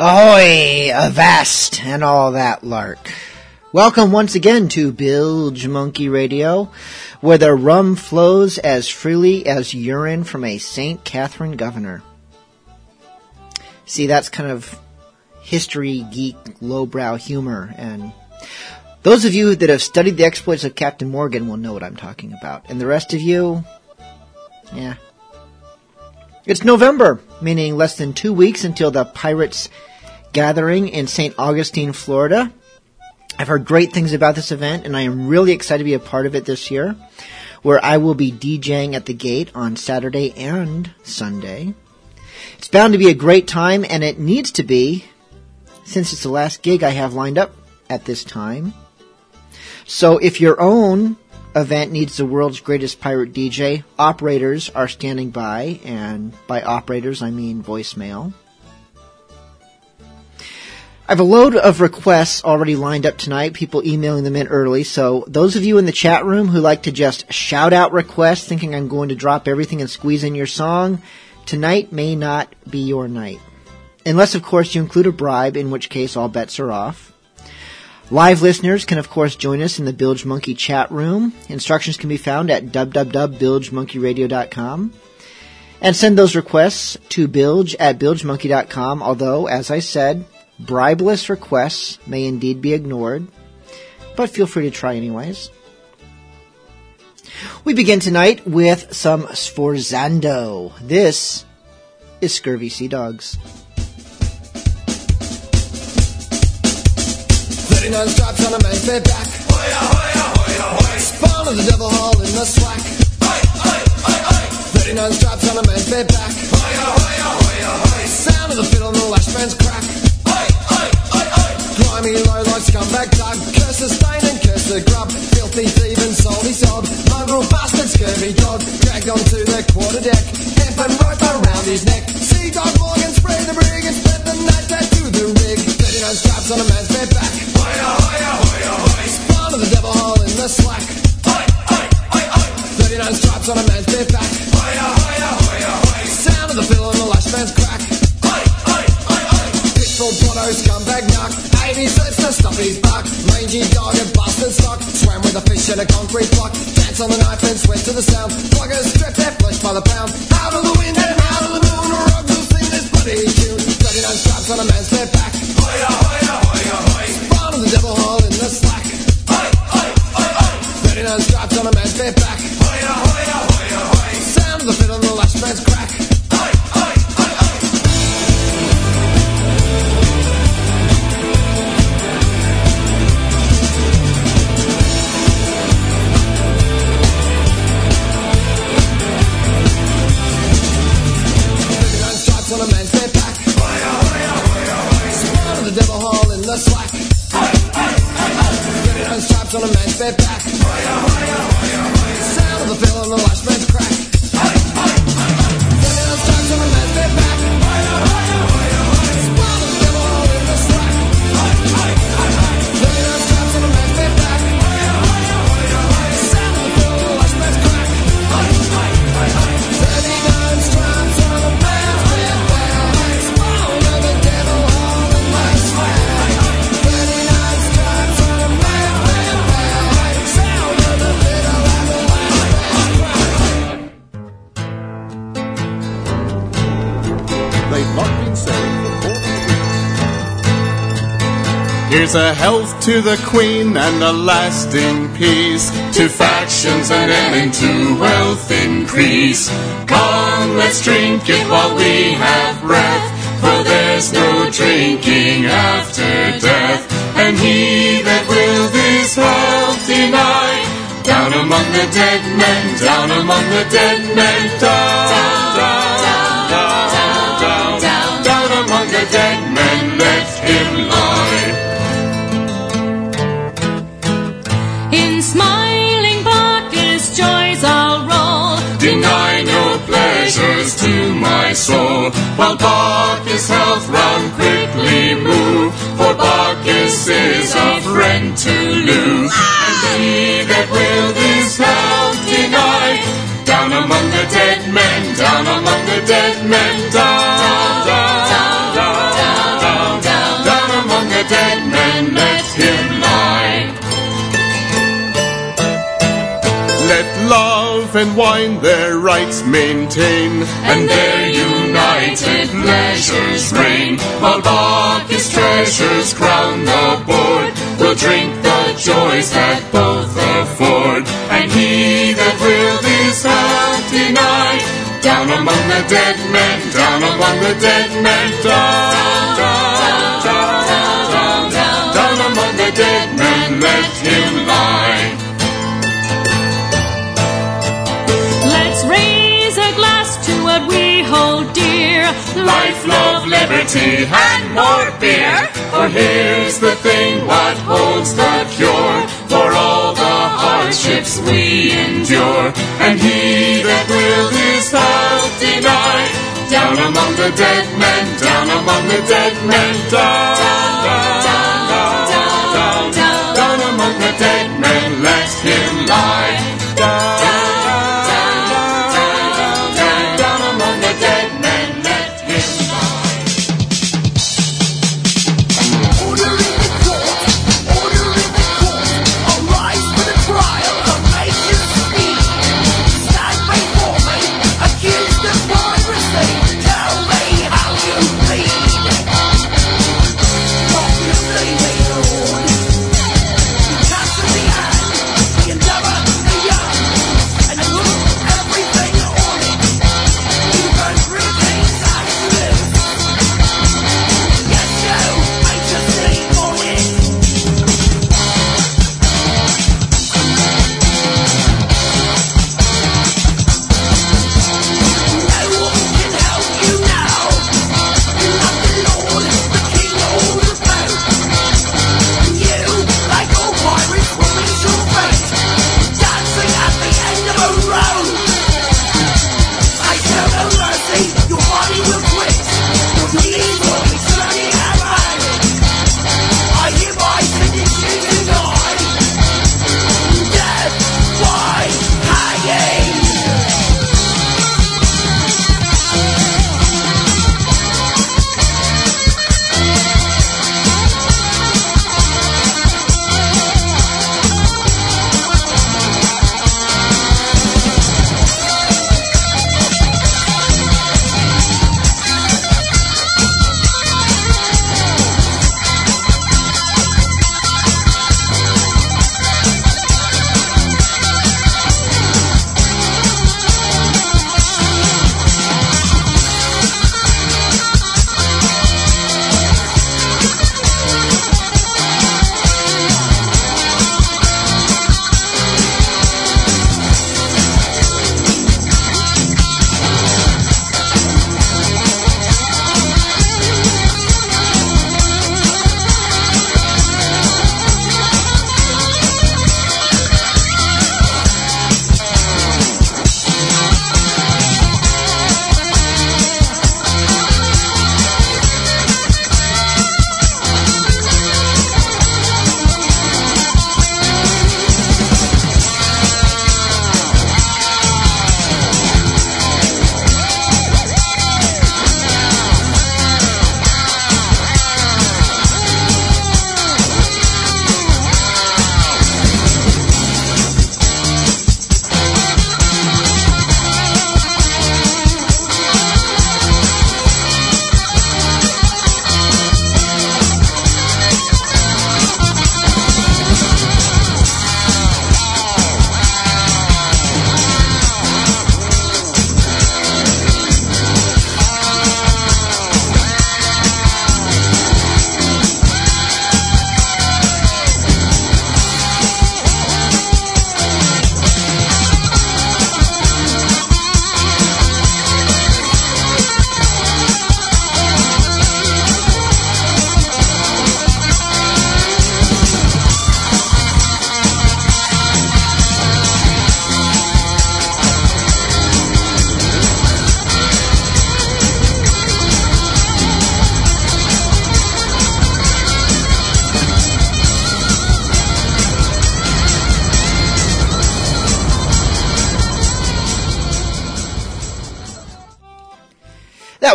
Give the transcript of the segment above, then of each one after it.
Ahoy, avast, and all that lark. Welcome once again to Bilge Monkey Radio, where the rum flows as freely as urine from a St. Catherine governor. See, that's kind of history geek lowbrow humor, and those of you that have studied the exploits of Captain Morgan will know what I'm talking about. And the rest of you, yeah. It's November, meaning less than two weeks until the Pirates gathering in St. Augustine, Florida. I've heard great things about this event, and I am really excited to be a part of it this year, where I will be DJing at the gate on Saturday and Sunday. It's bound to be a great time, and it needs to be, since it's the last gig I have lined up at this time. So if your own event needs the world's greatest pirate DJ, operators are standing by, and by operators I mean voicemail. I have a load of requests already lined up tonight, people emailing them in early, so those of you in the chat room who like to just shout out requests thinking I'm going to drop everything and squeeze in your song, tonight may not be your night. Unless, of course, you include a bribe, in which case all bets are off. Live listeners can, of course, join us in the Bilge Monkey chat room. Instructions can be found at www.bilgemonkeyradio.com. And send those requests to bilge at bilgemonkey.com, although, as I said, bribeless requests may indeed be ignored, but feel free to try anyways. We begin tonight with some Sforzando. This is Scurvy Sea Dogs. 39 straps on a man's bare back. Hoya, hoya, hoya, hoya. Spawn of the devil hall in the slack. Oi, oi, oi, oi. 39 straps on a man's bare back. Hoya, hoya, hoya, hoya. Sound of the fiddle and the lash band's crack. Oi, oi, oi, oi. Grimy low like scumbag dog. Curse the stain and curse the grub. Filthy thief and salty sod. Mongrel bastard scurvy dog. Dragged onto the quarter deck. Hemp and rope around his neck. Sea dog Morgan spray the brig and spent the night to the 39 straps on a man's bare back. Hoya, hoya, hoya, hoya. Spawn of the devil hole in the slack. Oi, oi, oi, oi. 39 straps on a man's bare back. Hoya, hoya, hoya, hoya. Sound of the fiddle and the lash band's crack. Pitbull, Blotto, scumbag knock. 80 slips to stop his buck. Mangy dog and bastard stock. Swam with a fish in a concrete block. Dance on the knife and sweat to the sound. Floggers strip their flesh by the pound. Out of the wind and out of the moon. Rogues will sing this bloody tune. 39 straps on a man's bare back. Hoya, hoya, hoya, hoya. Spawn of the devil hole in the slack. Oi, oi, oi, oi. 39 straps on a man's bare back. Hoya, hoya, hoya, hoya. Sound of the fiddle and the lash man's devil hole in the slack. Thirty-nine stripes on a man's bare back. Sound of the fiddle and the lash man's crack. Here's a health to the Queen and a lasting peace. To factions and end to wealth increase. Come, let's drink it while we have breath. For there's no drinking after death. And he that will this health deny. Down among the dead men, down among the dead men, down, down, down, down, dead men, let him lie. In smiling Bacchus joys I'll roll. Deny no pleasures to my soul, while Bacchus' health round quickly move. For Bacchus is a friend to lose, and he that will this health deny, down among the dead men, down among the dead men, down, love and wine their rights maintain, and their united pleasures reign. While Bacchus treasures crown the board, will drink the joys that both afford. And he that will this health deny, down among the dead men, down among the dead men, down, down, down, down, down, down among the dead men, let him lie. We hold dear. life, love, liberty, and more beer. For here's the thing, what holds the cure for all the hardships we endure. And he that will this health deny, down among the dead men, down among the dead men, down, down, down, down, down, down, among the dead men, let him lie. Down,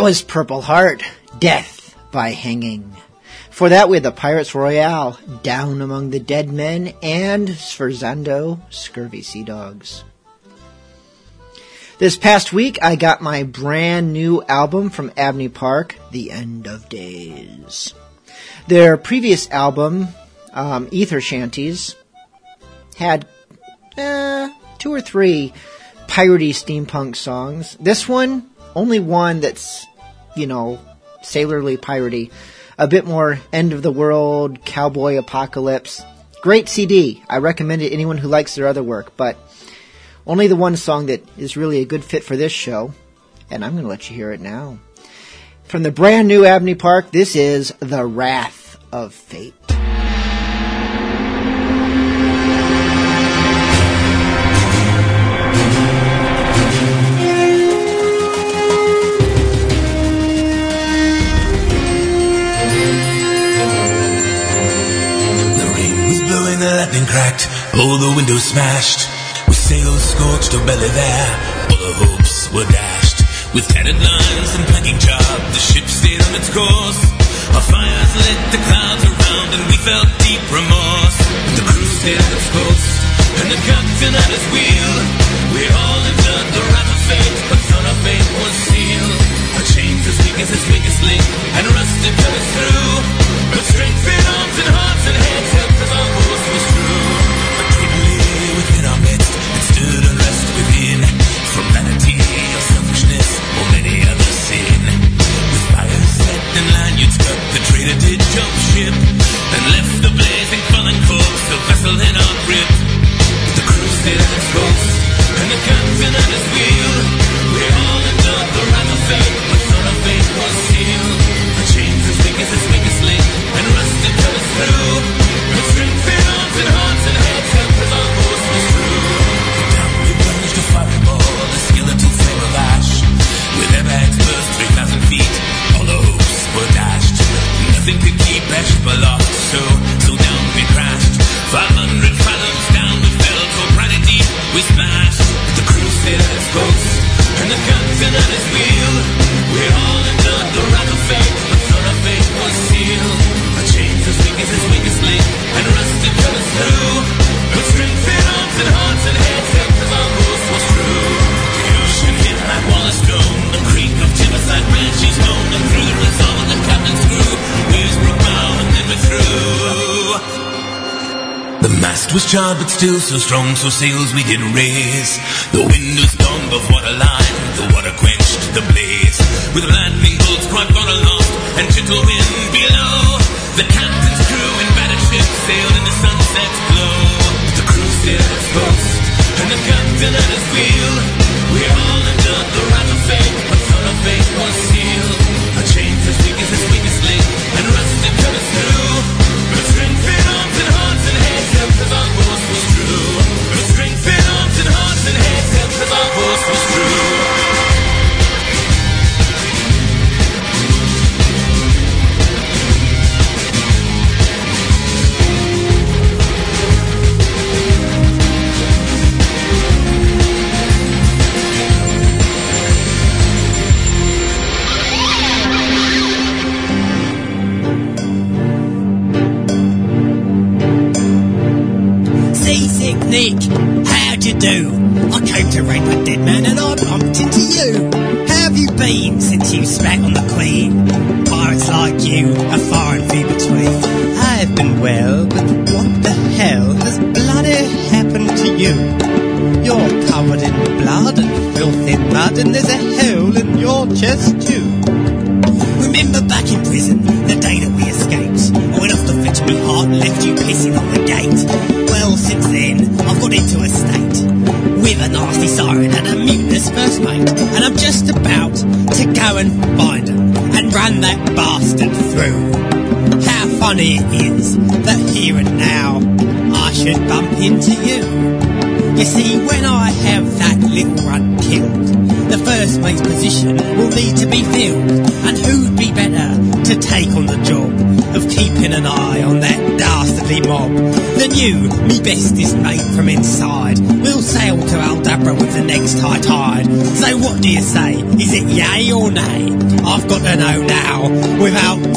was Purple Heart, Death by Hanging. For that, we had the Pirates Royale, Down Among the Dead Men, and Sforzando, Scurvy Sea Dogs. This past week, I got my brand new album from Abney Park, The End of Days. Their previous album, um, Aether Shanties, had eh, two or three piratey steampunk songs. This one, only one that's, you know, sailorly piratey. A bit more end of the world, cowboy apocalypse. Great CD. I recommend it to anyone who likes their other work, but only the one song that is really a good fit for this show, and I'm going to let you hear it now. From the brand new Abney Park, this is The Wrath of Fate. Lightning cracked, all the windows smashed. With sails scorched, or belly there, all the hopes were dashed. With tattered lines and planking job, the ship stayed on its course. Our fires lit the clouds around, and we felt deep remorse. The crew stayed on its course, and the captain at his wheel. We all endured the wrath of fate, but thought our fate was sealed. Our chains as weak as its weakest link, and rusted till it's through. But strength in arms and hearts and heads and stood within. From vanity or selfishness, or other sin. With cut, the jump ship. And left the blazing fallen corpse, the vessel in our grip. But the and the captain at his wheel. We all the wrath of fate, but fate was sealed. The chains as weak as link, and rusted. But still so strong, so sails we did raise. The wind was gone above waterline, the water quenched the blaze. With lightning bolts quite far aloft, and gentle wind below. The captain's crew in battered ships sailed in the sunset's glow. The crew at its post, and the captain at his wheel.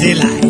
Without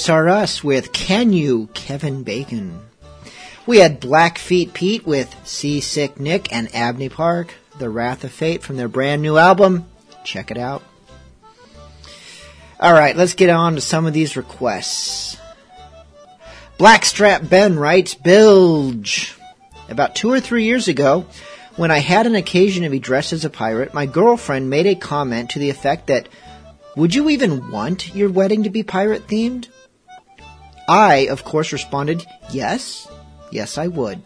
Pirates Are Us with Can You, Kevin Bacon. We had Blackfeet Pete with Seasick Nick and Abney Park, The Wrath of Fate from their brand new album. Check it out. Alright, let's get on to some of these requests. Blackstrap Ben writes, Bilge. About two or three years ago, when I had an occasion to be dressed as a pirate, my girlfriend made a comment to the effect that would you even want your wedding to be pirate themed? I, of course, responded, yes, yes, I would.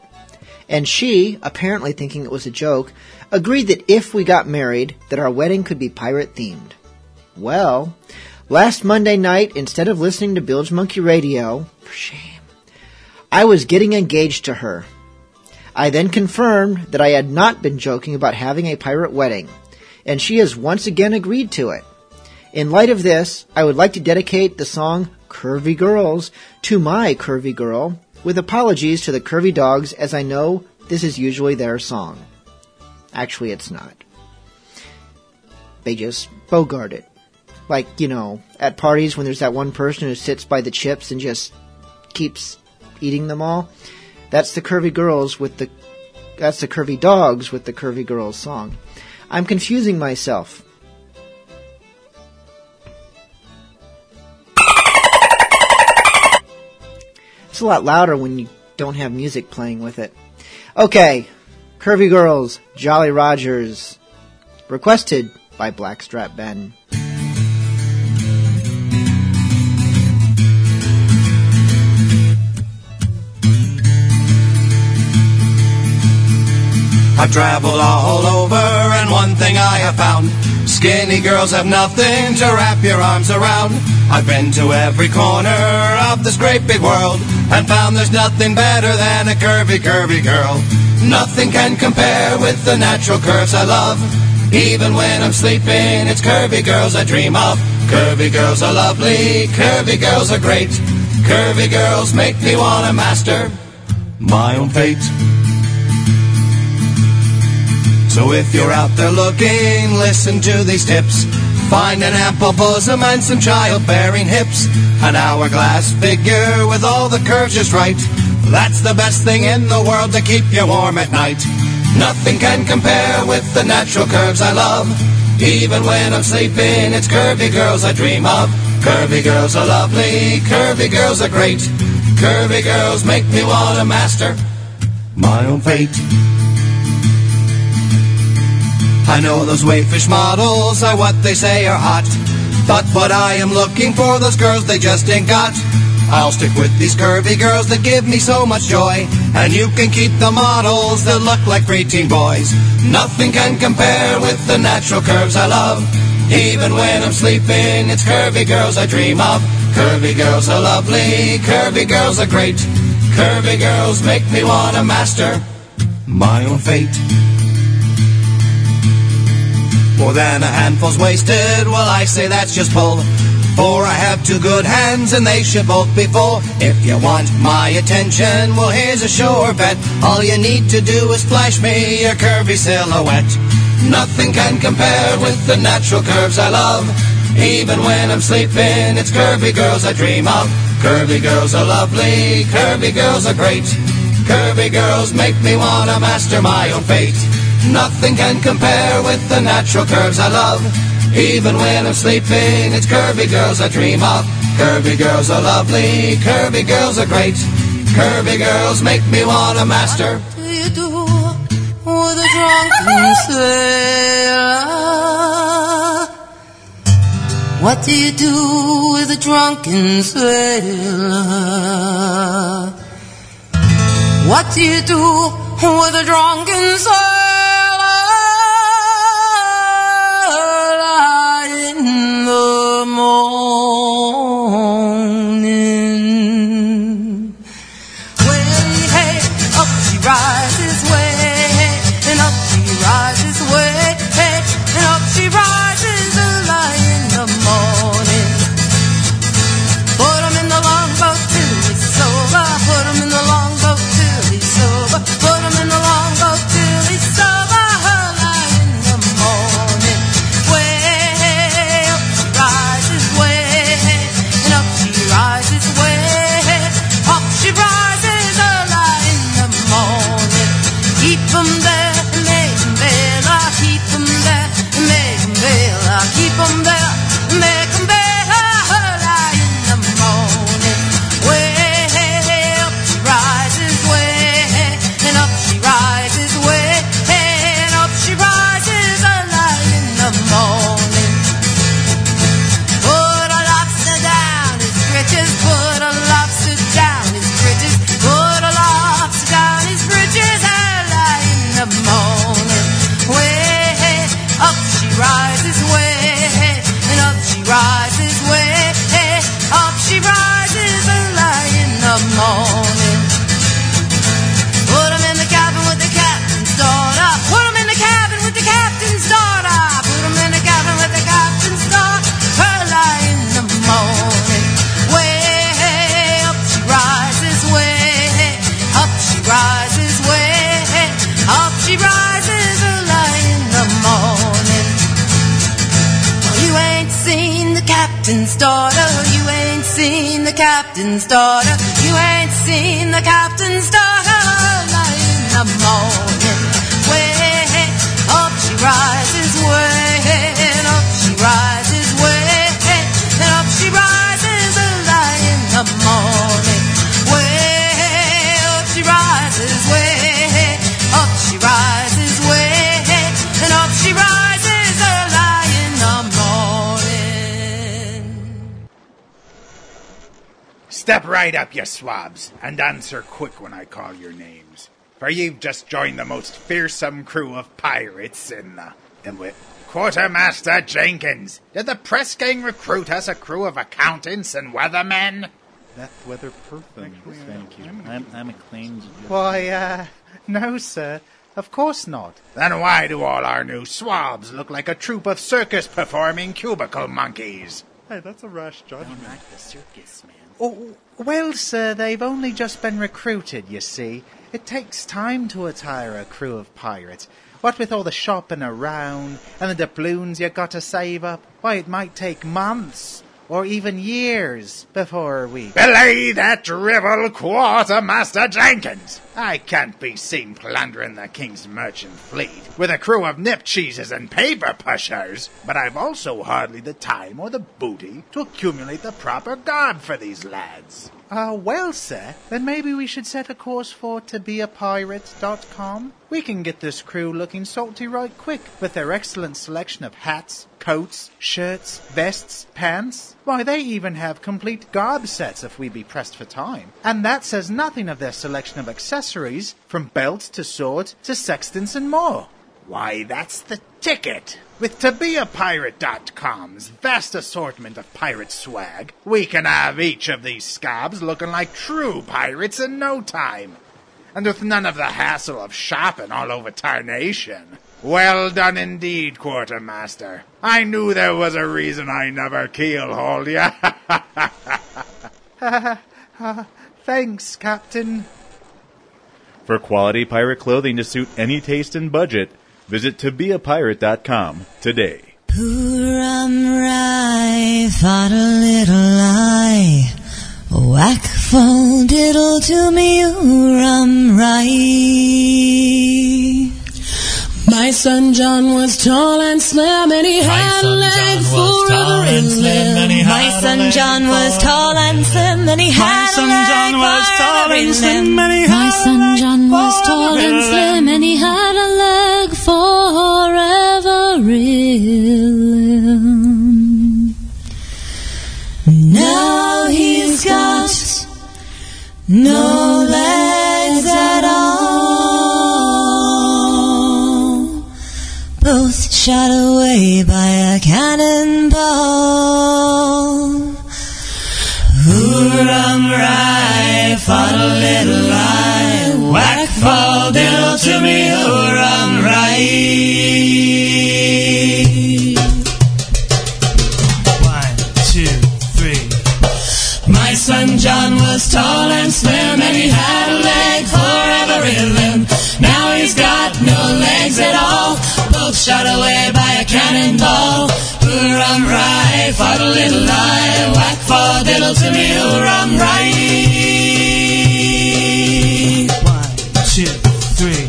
And she, apparently thinking it was a joke, agreed that if we got married, that our wedding could be pirate themed. Well, last Monday night, instead of listening to Bilge Monkey Radio, for shame, I was getting engaged to her. I then confirmed that I had not been joking about having a pirate wedding, and she has once again agreed to it. In light of this, I would like to dedicate the song Curvy Girls to my curvy girl, with apologies to the curvy dogs as I know this is usually their song. Actually, it's not. They just bogart it. Like, you know, at parties when there's that one person who sits by the chips and just keeps eating them all. That's the curvy girls with the that's the curvy dogs with the curvy girls song. I'm confusing myself. It's a lot louder when you don't have music playing with it. Okay, Curvy Girls, Jolly Rogers, requested by Blackstrap Ben. I've traveled all over, and one thing I have found skinny girls have nothing to wrap your arms around. I've been to every corner of this great big world and found there's nothing better than a curvy, curvy girl. Nothing can compare with the natural curves I love. Even when I'm sleeping, it's curvy girls I dream of. Curvy girls are lovely, curvy girls are great. Curvy girls make me want to master my own fate. So if you're out there looking, listen to these tips. Find an ample bosom and some childbearing hips. An hourglass figure with all the curves just right. That's the best thing in the world to keep you warm at night. Nothing can compare with the natural curves I love. Even when I'm sleeping, it's curvy girls I dream of. Curvy girls are lovely, curvy girls are great. Curvy girls make me want to master my own fate. I know those wayfish models are what they say are hot. But what I am looking for, those girls they just ain't got. I'll stick with these curvy girls that give me so much joy. And you can keep the models that look like preteen boys. Nothing can compare with the natural curves I love. Even when I'm sleeping, it's curvy girls I dream of. Curvy girls are lovely, curvy girls are great. Curvy girls make me want to master my own fate. More than a handful's wasted, well, I say that's just bull. For I have two good hands and they should both be full. If you want my attention, well, here's a sure bet. All you need to do is flash me your curvy silhouette. Nothing can compare with the natural curves I love. Even when I'm sleeping, it's curvy girls I dream of. Curvy girls are lovely, curvy girls are great. Curvy girls make me want to master my own fate. Nothing can compare with the natural curves I love. Even when I'm sleeping, it's curvy girls I dream of. Curvy girls are lovely, curvy girls are great. Curvy girls make me want to master. What do you do with a drunken sailor? What do you do with a drunken sailor? What do you do with a drunken sailor the Step up, you swabs, and answer quick when I call your names. For you've just joined the most fearsome crew of pirates in the. in wi- Quartermaster Jenkins, did the press gang recruit us a crew of accountants and weathermen? That weather perfect. Thank you. I'm, I'm acclaimed. Why, uh, no, sir. Of course not. Then why do all our new swabs look like a troop of circus performing cubicle monkeys? Hey, that's a rash judgment. Not the circus, man. Oh, well, sir, they've only just been recruited, you see. It takes time to attire a crew of pirates. What with all the shopping around and the doubloons you got to save up, why, it might take months or even years before we. Belay that drivel, Quartermaster Jenkins! I can't be seen plundering the King's merchant fleet with a crew of nip cheeses and paper pushers, but I've also hardly the time or the booty to accumulate the proper garb for these lads. Ah, well, sir, then maybe we should set a course for tobeapirate.com. We can get this crew looking salty right quick with their excellent selection of hats, coats, shirts, vests, pants. Why, they even have complete garb sets if we be pressed for time. And that says nothing of their selection of accessories, from belts to swords to sextants and more. Why, that's the ticket! With ToBeAPirate.com's vast assortment of pirate swag, we can have each of these scabs looking like true pirates in no time. And with none of the hassle of shopping all over Tarnation. Well done indeed, Quartermaster. I knew there was a reason I never keelhauled ya. Thanks, Captain. For quality pirate clothing to suit any taste and budget, visit tobeapirate.com today. Ram-rai thought a little lie. Whack full diddle to me, ram-rai. My son John was tall and slim, and he had a leg forever in limb. My son John was tall and slim, and he had a leg forever in limb. My son John was tall and slim, and he had a leg forever in Now he's got no legs shot away by shot away by a cannonball. Hooram rai, fought a little lie, whack for diddle to me, hooram rai. One, two, three.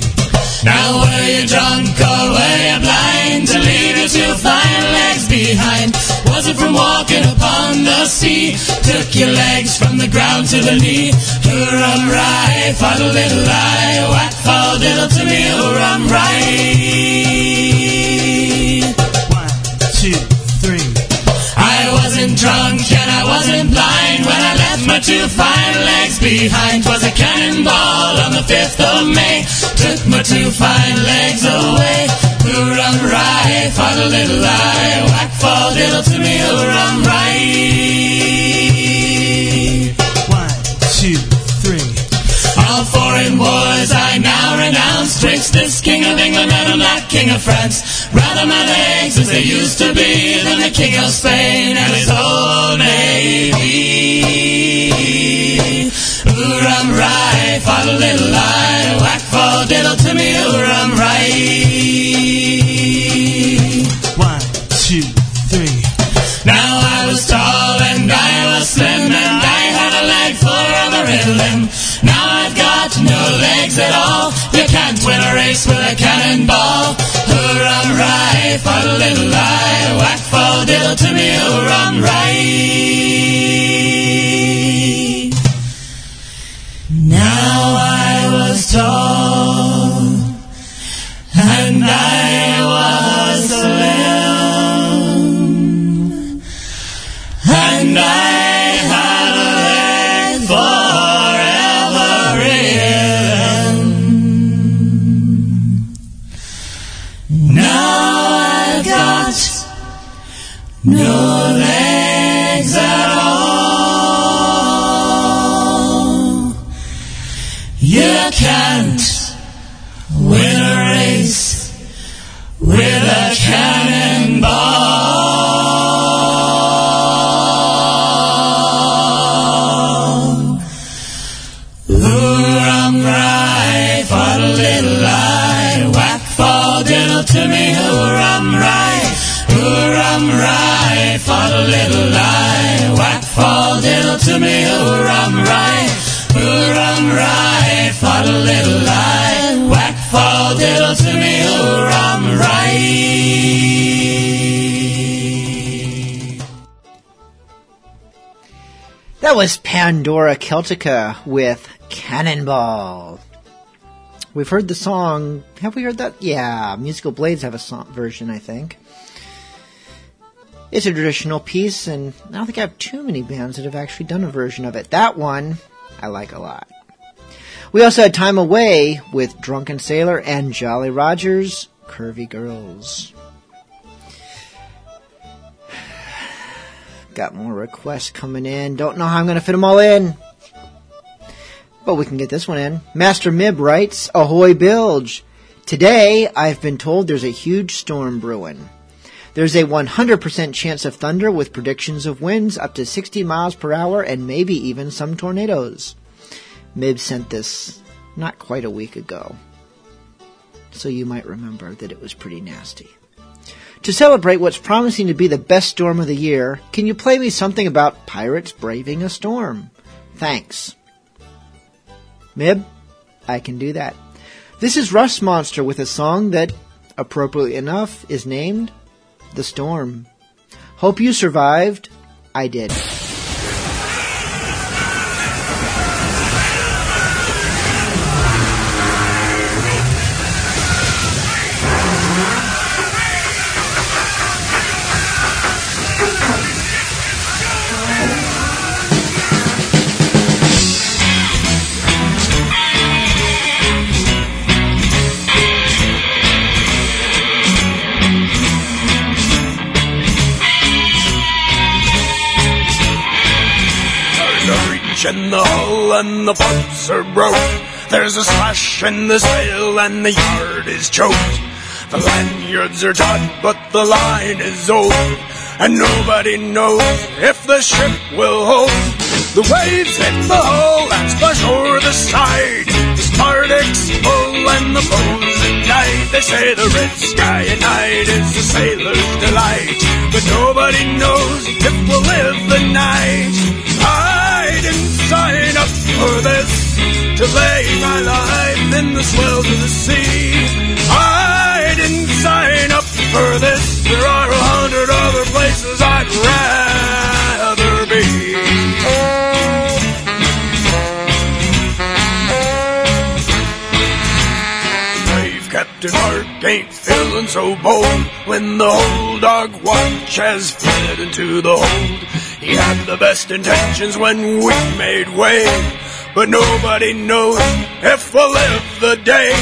Now were you drunk or were you blind to leave your two fine legs behind? Was it from walking upon the sea? Took your legs from the ground to the knee. Rai, fought a little lie, whack fall diddle to me, hooram rai. I wasn't blind when I left my two fine legs behind. 'Twas a cannonball on the 5th of May. Took my two fine legs away. Hooram rai, fought a little lie. Whack fall diddle to me, hooram rai. One, two, three. All foreign wars I now renounce Twixt this king of England and I'm not king of France Right on my legs as they used to be. Then the king of Spain and his whole navy. Ooh, rum, rye, a little lie. Whack for diddle to me, ooh, rum, rye. One, two, three. Now I was tall and I was slim and I had a leg for a limb. Now I've got no legs at all. You can't win a race with a cannonball. Right, for a little lie. Whack fall diddle to me, hooram right. Now I was tall, and I was to me, hooram right. Hooram right for the little lie. Whack fall diddle to me, hooram right. That was Pandora Celtica with Cannonball. We've heard the song. Have we heard that? Yeah, Musical Blades have a song version, I think. It's a traditional piece, and I don't think I have too many bands that have actually done a version of it. That one, I like a lot. We also had Time Away with Drunken Sailor and Jolly Rogers, Curvy Girls. Got more requests coming in. Don't know how I'm going to fit them all in. But we can get this one in. Master Mib writes, Ahoy Bilge. Today, I've been told there's a huge storm brewing. There's a 100% chance of thunder with predictions of winds up to 60 miles per hour and maybe even some tornadoes. Mib sent this not quite a week ago. So you might remember that it was pretty nasty. To celebrate what's promising to be the best storm of the year, can you play me something about pirates braving a storm? Thanks. Mib, I can do that. This is Rust Monster with a song that, appropriately enough, is named The Storm. Hope you survived. I did. The pumps are broke. There's a slash in the sail and the yard is choked. The lanyards are taut, but the line is old. And nobody knows if the ship will hold. The waves hit the hull and splash over the side. The Spartak's full and the bows ignite. They say the red sky at night is the sailor's delight. But nobody knows if we'll live the night. Sign up for this to lay my life in the swells of the sea. I didn't sign up for this. There are a hundred other places I'd rather be. Brave Captain Mark ain't feeling so bold when the whole dog watch has fled into the hold. He had the best intentions when we made way, but nobody knows if we'll live the day.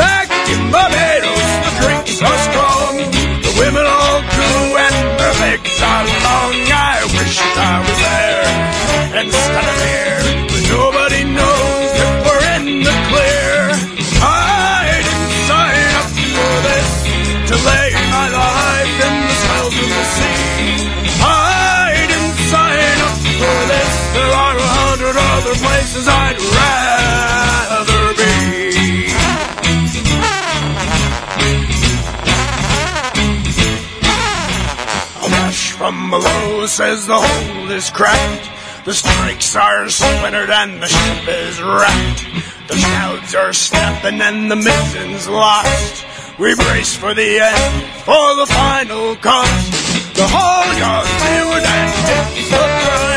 Back in Barbados, the drinks are strong. The women all cool and their legs are long. I wish I was there instead of here, places I'd rather be. A wash from below says the hole is cracked. The strikes are splintered and the ship is wrecked. The shrouds are snapping and the mizzen's lost. We brace for the end, for the final cut. The forward and hits the grind.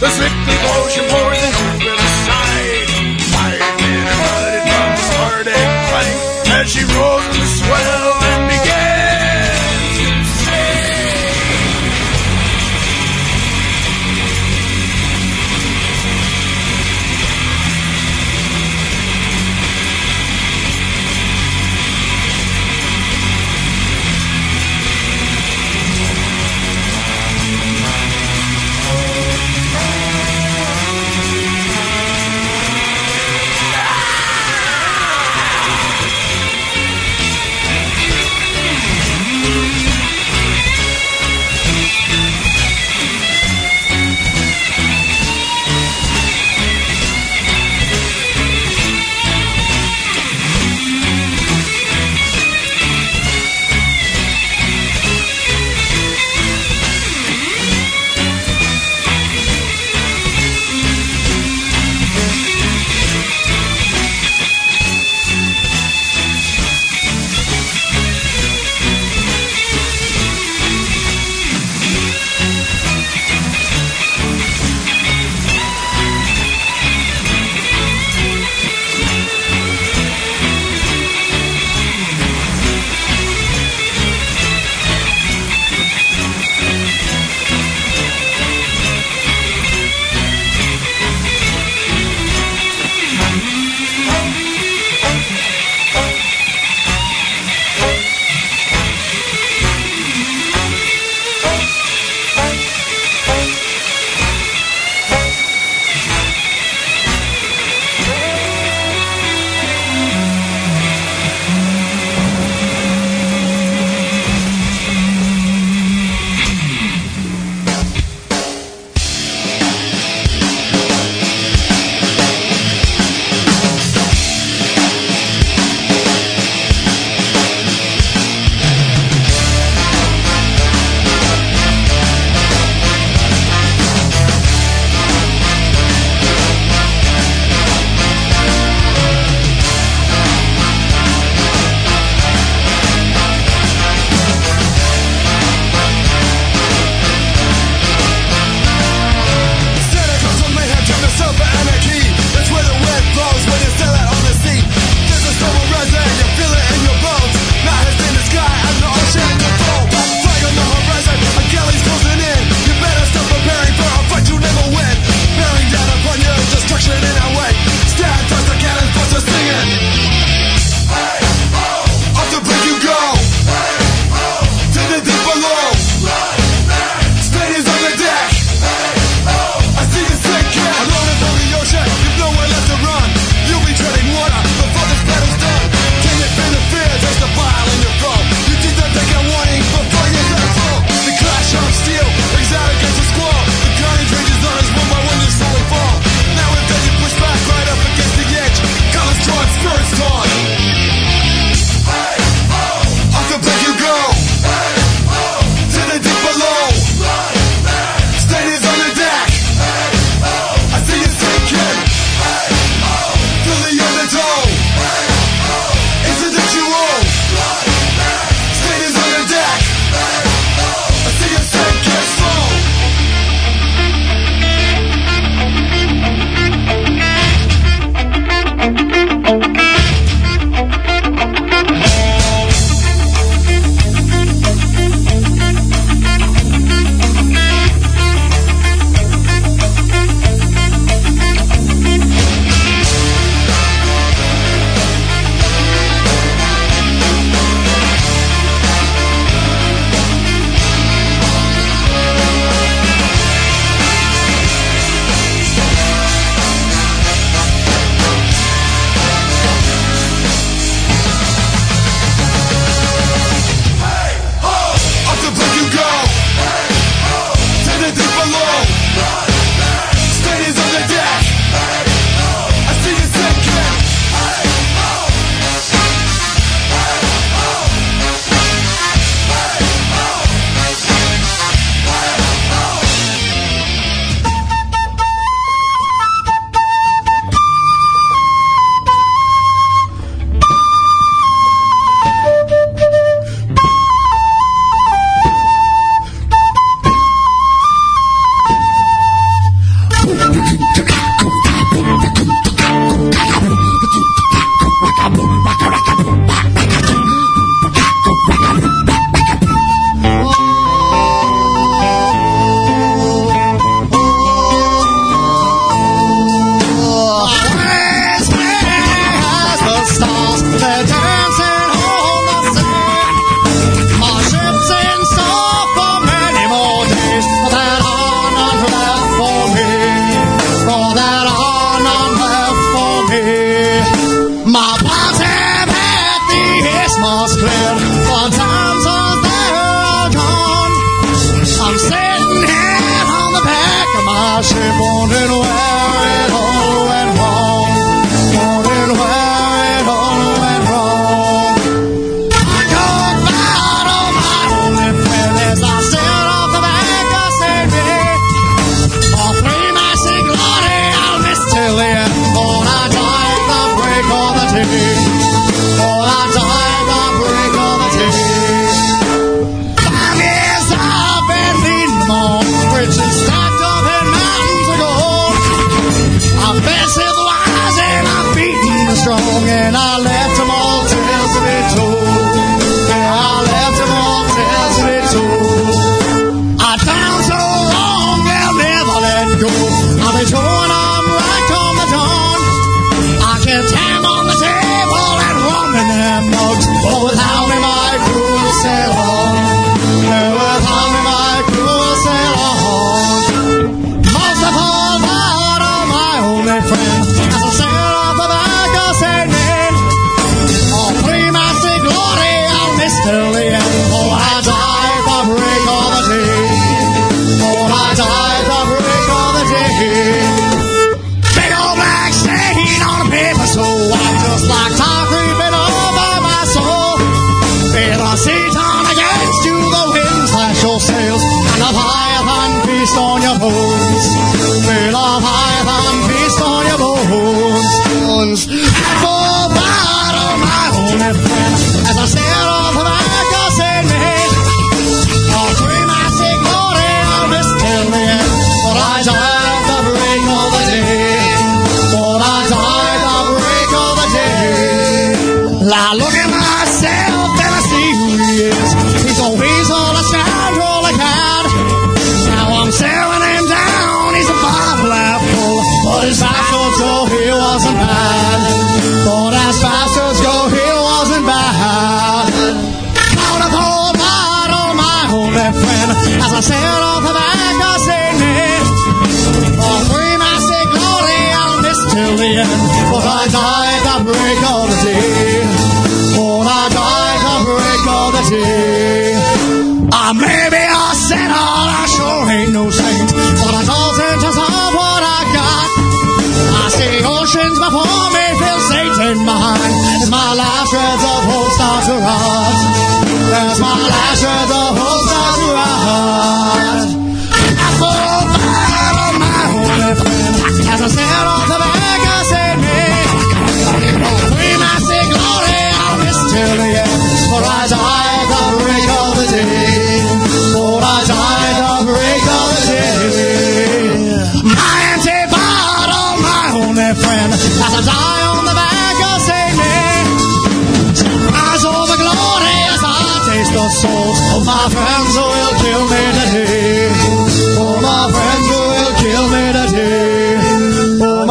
The slickly motion pours it over the side. Five men are flooded from the starting plank as she rolls in the swell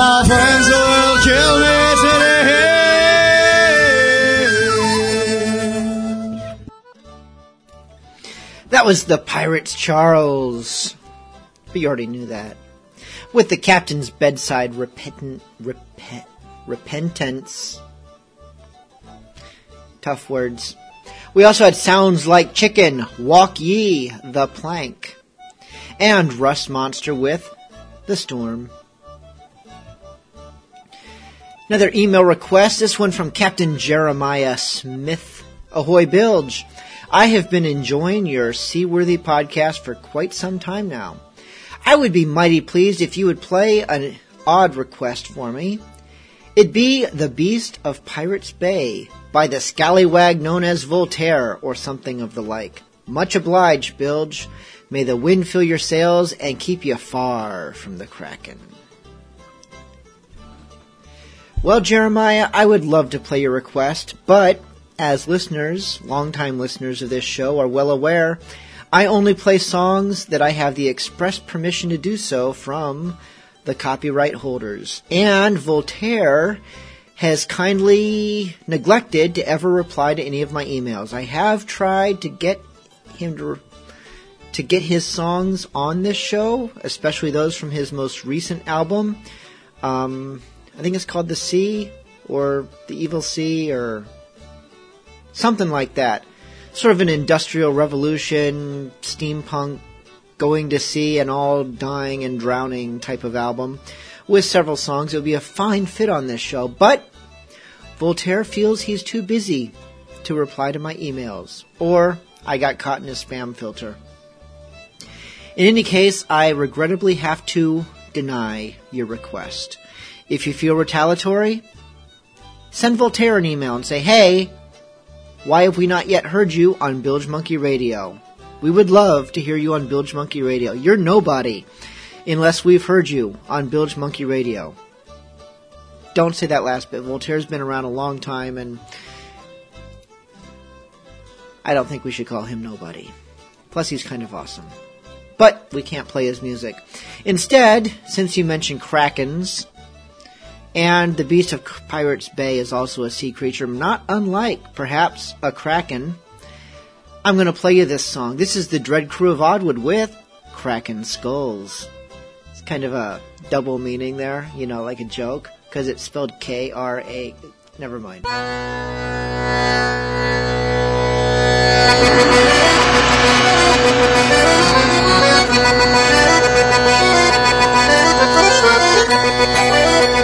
my friends will kill me today. That was the Pirates Charles. But you already knew that. With the captain's bedside repentant, repent, repentance. Tough words. We also had Sounds Like Chicken, Walk Ye, The Plank, and Rust Monster with The Storm. Another email request, this one from Captain Jeremiah Smith. Ahoy, Bilge. I have been enjoying your Seaworthy podcast for quite some time now. I would be mighty pleased if you would play an odd request for me. It'd be The Beast of Pirates Bay by the scallywag known as Voltaire or something of the like. Much obliged, Bilge. May the wind fill your sails and keep you far from the Kraken. Well, Jeremiah, I would love to play your request, but as listeners, longtime listeners of this show, are well aware, I only play songs that I have the express permission to do so from the copyright holders. And Voltaire has kindly neglected to ever reply to any of my emails. I have tried to get him to, to get his songs on this show, especially those from his most recent album. Um, I think it's called The Sea or The Evil Sea or something like that. Sort of an industrial revolution, steampunk, going to sea and all dying and drowning type of album with several songs. It would be a fine fit on this show, but Voltaire feels he's too busy to reply to my emails, or I got caught in a spam filter. In any case, I regrettably have to deny your request. If you feel retaliatory, send Voltaire an email and say, hey, why have we not yet heard you on Bilge Monkey Radio? We would love to hear you on Bilge Monkey Radio. You're nobody unless we've heard you on Bilge Monkey Radio. Don't say that last bit. Voltaire's been around a long time and I don't think we should call him nobody. Plus, he's kind of awesome. But we can't play his music. Instead, since you mentioned krakens, and the beast of Pirates Bay is also a sea creature, not unlike, perhaps, a kraken, I'm going to play you this song. This is the Dread Crew of Oddwood with Kraken Skulls. It's kind of a double meaning there, you know, like a joke, because it's spelled K R A. Never mind.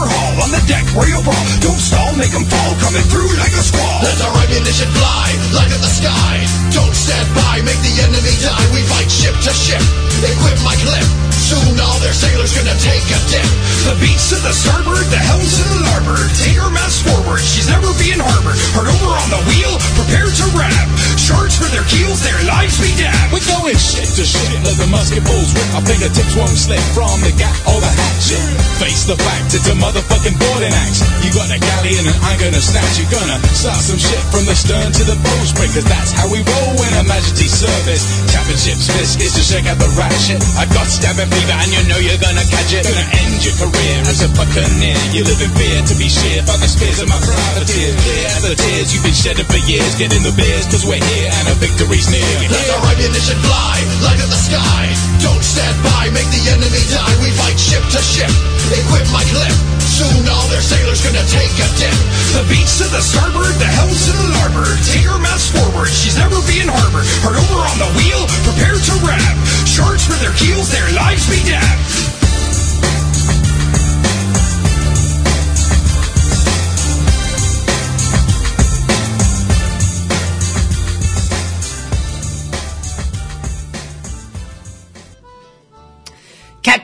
Overhaul, on the deck where you brawl. Don't stall, make them fall, coming through like a squall. Let our ammunition fly, light up the sky. Don't stand by, make the enemy die. We fight ship to ship, equip my clip. Soon all their sailors gonna take a dip. The beats to the starboard, the helms to the larboard. Take her mass forward, she's never being harbored. Hard over on the wheel, prepare to ram. Charge for their keels, their lives be damned. We're going ship to ship, let the musket balls rip. Our fingertips won't slip from the gap or the hatchet. Face the fact, it's a motherfucking boarding axe. You got a galleon and I'm gonna snatch. You're gonna start some shit from the stern to the bowsprit, cause that's how we roll in a majesty service. Tapping ship's biscuits to shake out the rat shit. I got stabbing fever and you know you're gonna catch it. Gonna end your career as a buccaneer. You live in fear to be sheer by the spears of my privateers. Clear the tears you've been shedding for years. Get in the beers, cause we're here and a victory's near. Let our ammunition fly, light up the sky. Don't stand by, make the enemy die. We fight ship to ship, equip my clip. Soon all their sailors gonna take a dip. The beats to the starboard, the helms to the larboard. Take her mass forward, she's never being harbored. Hard over on the wheel, prepare to ram. Charge for their keels, their lives be damned.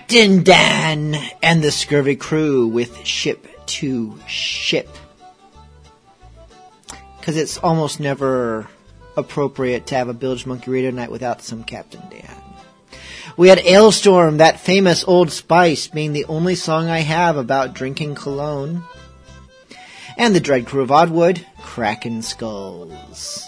Captain Dan and the scurvy crew with ship to ship. Because it's almost never appropriate to have a Bilge Monkey Radio night without some Captain Dan. We had Alestorm, that famous Old Spice, being the only song I have about drinking cologne. And the Dread Crew of Oddwood, Kraken Skulls.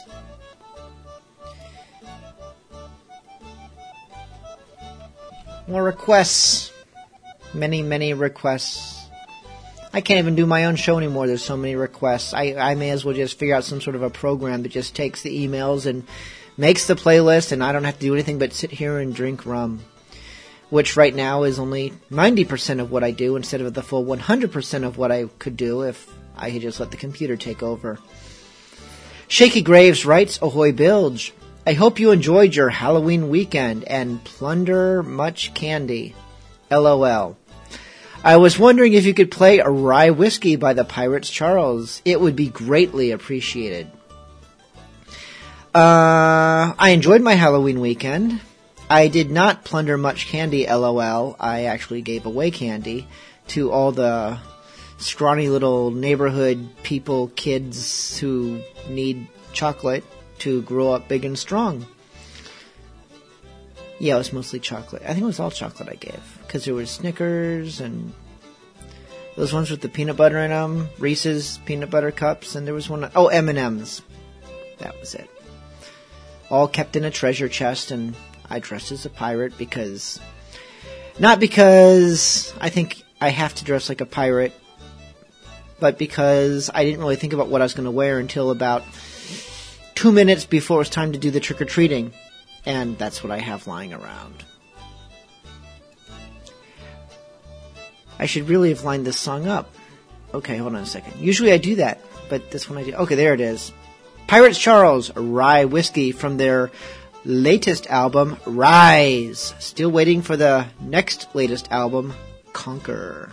More requests. Many, many requests. I can't even do my own show anymore. There's so many requests. I, I may as well just figure out some sort of a program that just takes the emails and makes the playlist, and I don't have to do anything but sit here and drink rum. Which right now is only 90% of what I do instead of the full 100% of what I could do if I had just let the computer take over. Shaky Graves writes, Ahoy Bilge. I hope you enjoyed your Halloween weekend and plunder much candy. LOL. I was wondering if you could play a rye whiskey by the Pirates Charles. It would be greatly appreciated. Uh, I enjoyed my Halloween weekend. I did not plunder much candy, lol. I actually gave away candy to all the scrawny little neighborhood people, kids who need chocolate to grow up big and strong. Yeah, it was mostly chocolate. I think it was all chocolate I gave because there was Snickers and those ones with the peanut butter in them, Reese's peanut butter cups, and there was one. Oh, M and M's. That was it. All kept in a treasure chest, and I dressed as a pirate because, not because I think I have to dress like a pirate, but because I didn't really think about what I was going to wear until about two minutes before it was time to do the trick or treating, and that's what I have lying around. I should really have lined this song up. Okay, hold on a second. Usually I do that, but this one I do. Okay, there it is. Pirates Charles, Rye Whiskey from their latest album, Rise. Still waiting for the next latest album, Conquer,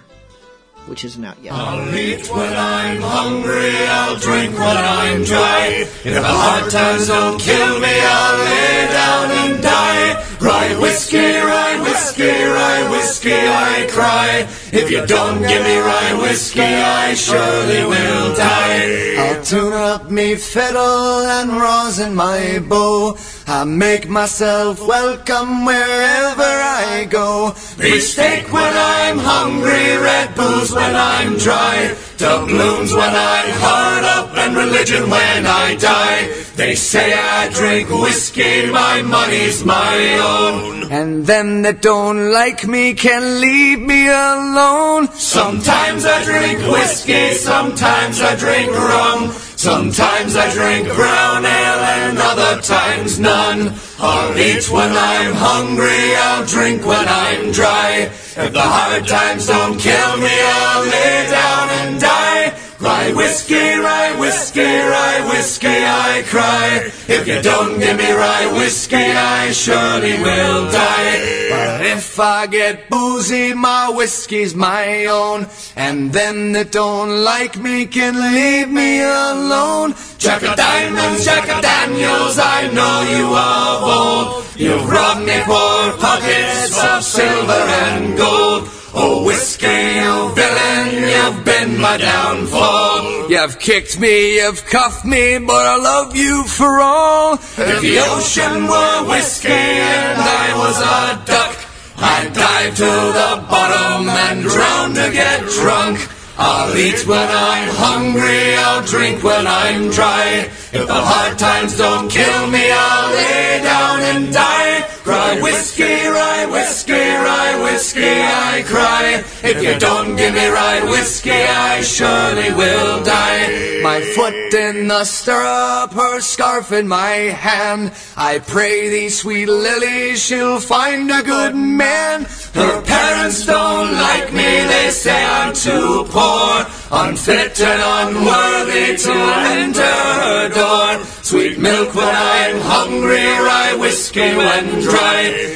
which isn't out yet. I'll eat when I'm hungry, I'll drink when I'm dry. If the hard times don't kill me, I'll lay down and die. Rye whiskey, rye whiskey, rye whiskey. whiskey, I cry. If you don't give me rye whiskey, I surely will die. I'll tune up me fiddle and rosin my bow. I make myself welcome wherever I go. Beefsteak when I'm hungry, red Bulls when I'm dry, doubloons when I'm hard up, and religion when I die. They say I drink whiskey, my money's my own. And them that don't like me can leave me alone. Sometimes I drink whiskey, sometimes I drink rum. Sometimes I drink brown ale and other times none. I'll eat when I'm hungry, I'll drink when I'm dry. If the hard times don't kill me, I'll lay down and die. Rye whiskey, rye whiskey, rye whiskey, I cry. If you don't give me rye whiskey, I surely will die. But if I get boozy, my whiskey's my own. And then that don't like me can leave me alone. Jack of diamonds, Jack of Daniels, I know you are old. You've robbed me poor pockets of silver and gold. Oh, whiskey, you villain, you've been my downfall. You've kicked me, you've cuffed me, but I love you for all. If the ocean were whiskey and I was a duck, I'd dive to the bottom and drown to get drunk. I'll eat when I'm hungry, I'll drink when I'm dry. If the hard times don't kill me, I'll lay down and die. Rye whiskey, rye whiskey, rye whiskey, I cry. If you don't give me rye whiskey, I surely will die. My foot in the stirrup, her scarf in my hand. I pray thee, sweet Lily, she'll find a good man. Her parents don't like me, they say I'm too poor, unfit and unworthy to enter her door. Sweet milk when I'm hungry, rye whiskey when dry.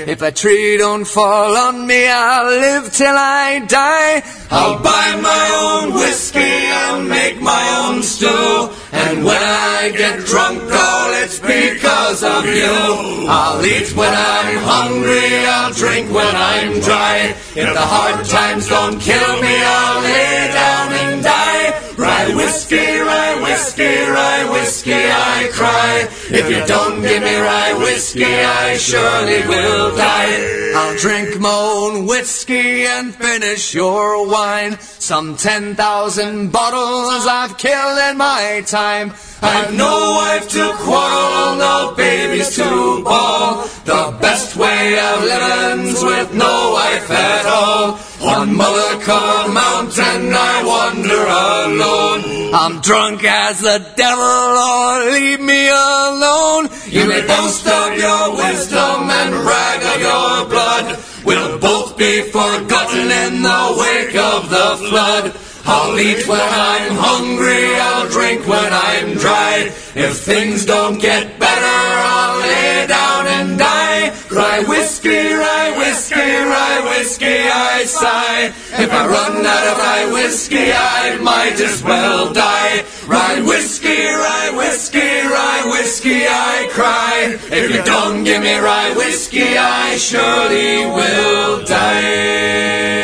If a tree don't fall on me, I'll live till I die. I'll buy my own whiskey, I'll make my own stew. And when I get drunk, all it's because of you. I'll eat when I'm hungry, I'll drink when I'm dry. If the hard times don't kill me, I'll lay down and die. Rye whiskey, rye whiskey, rye whiskey, I cry. If you don't give me rye whiskey, I surely will die. I'll drink my own whiskey and finish your wine. Some ten thousand bottles I've killed in my time. I've no wife to quarrel, no babies to bawl. The best way of living's with no wife at all. On Mullica Mountain I wander alone. I'm drunk as the devil, or leave me alone. You may boast of your wisdom and brag of your blood. We'll both be forgotten in the wake of the flood. I'll eat when I'm hungry, I'll drink when I'm dry. If things don't get better, I'll lay down and die. Rye whiskey, rye whiskey, rye whiskey, I sigh. If I run out of rye whiskey, I might as well die. Rye whiskey, rye whiskey, rye whiskey, I cry. If you don't give me rye whiskey, I surely will die.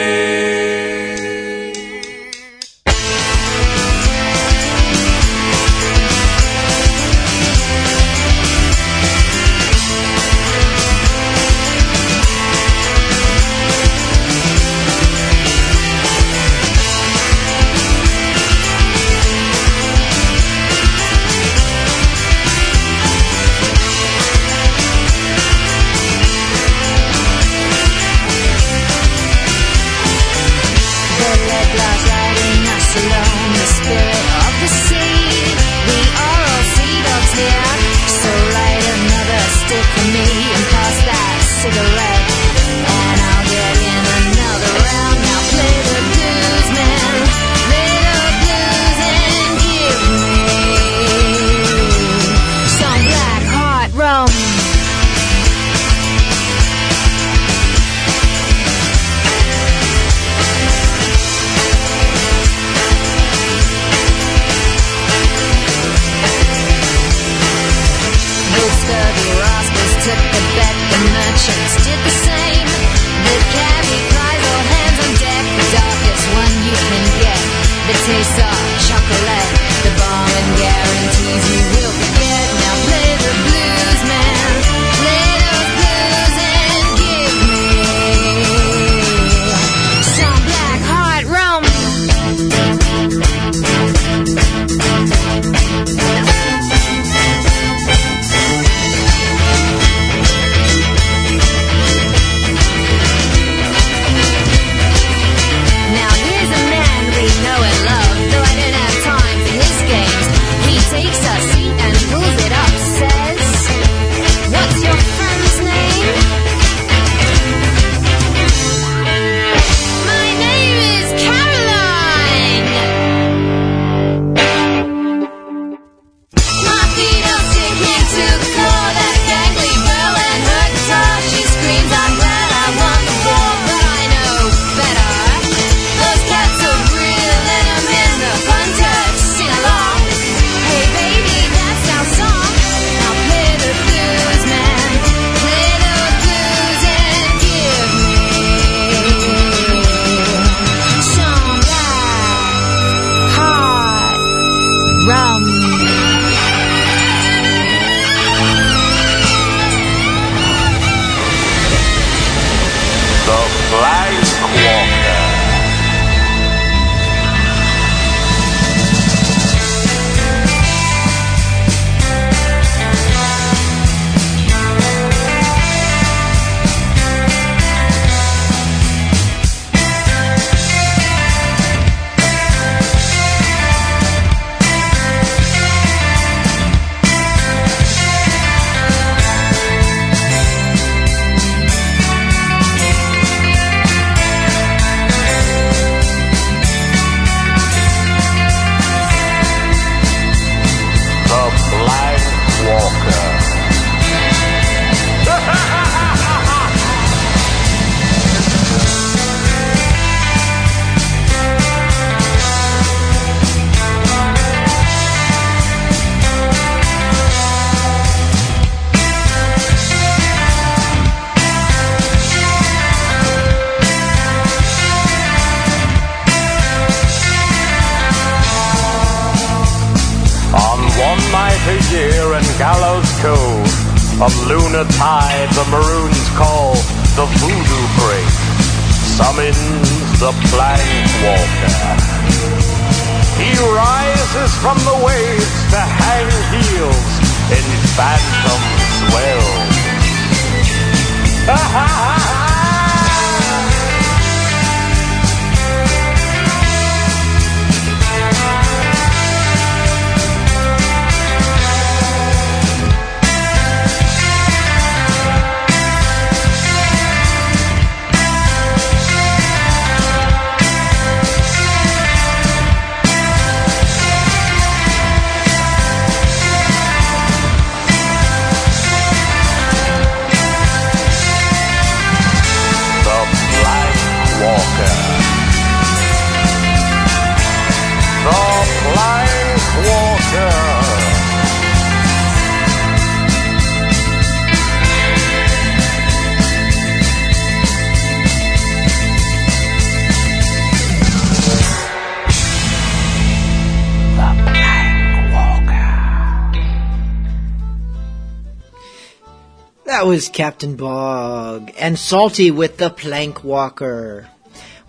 Was Captain Bogg and Salty with the Plank Walker.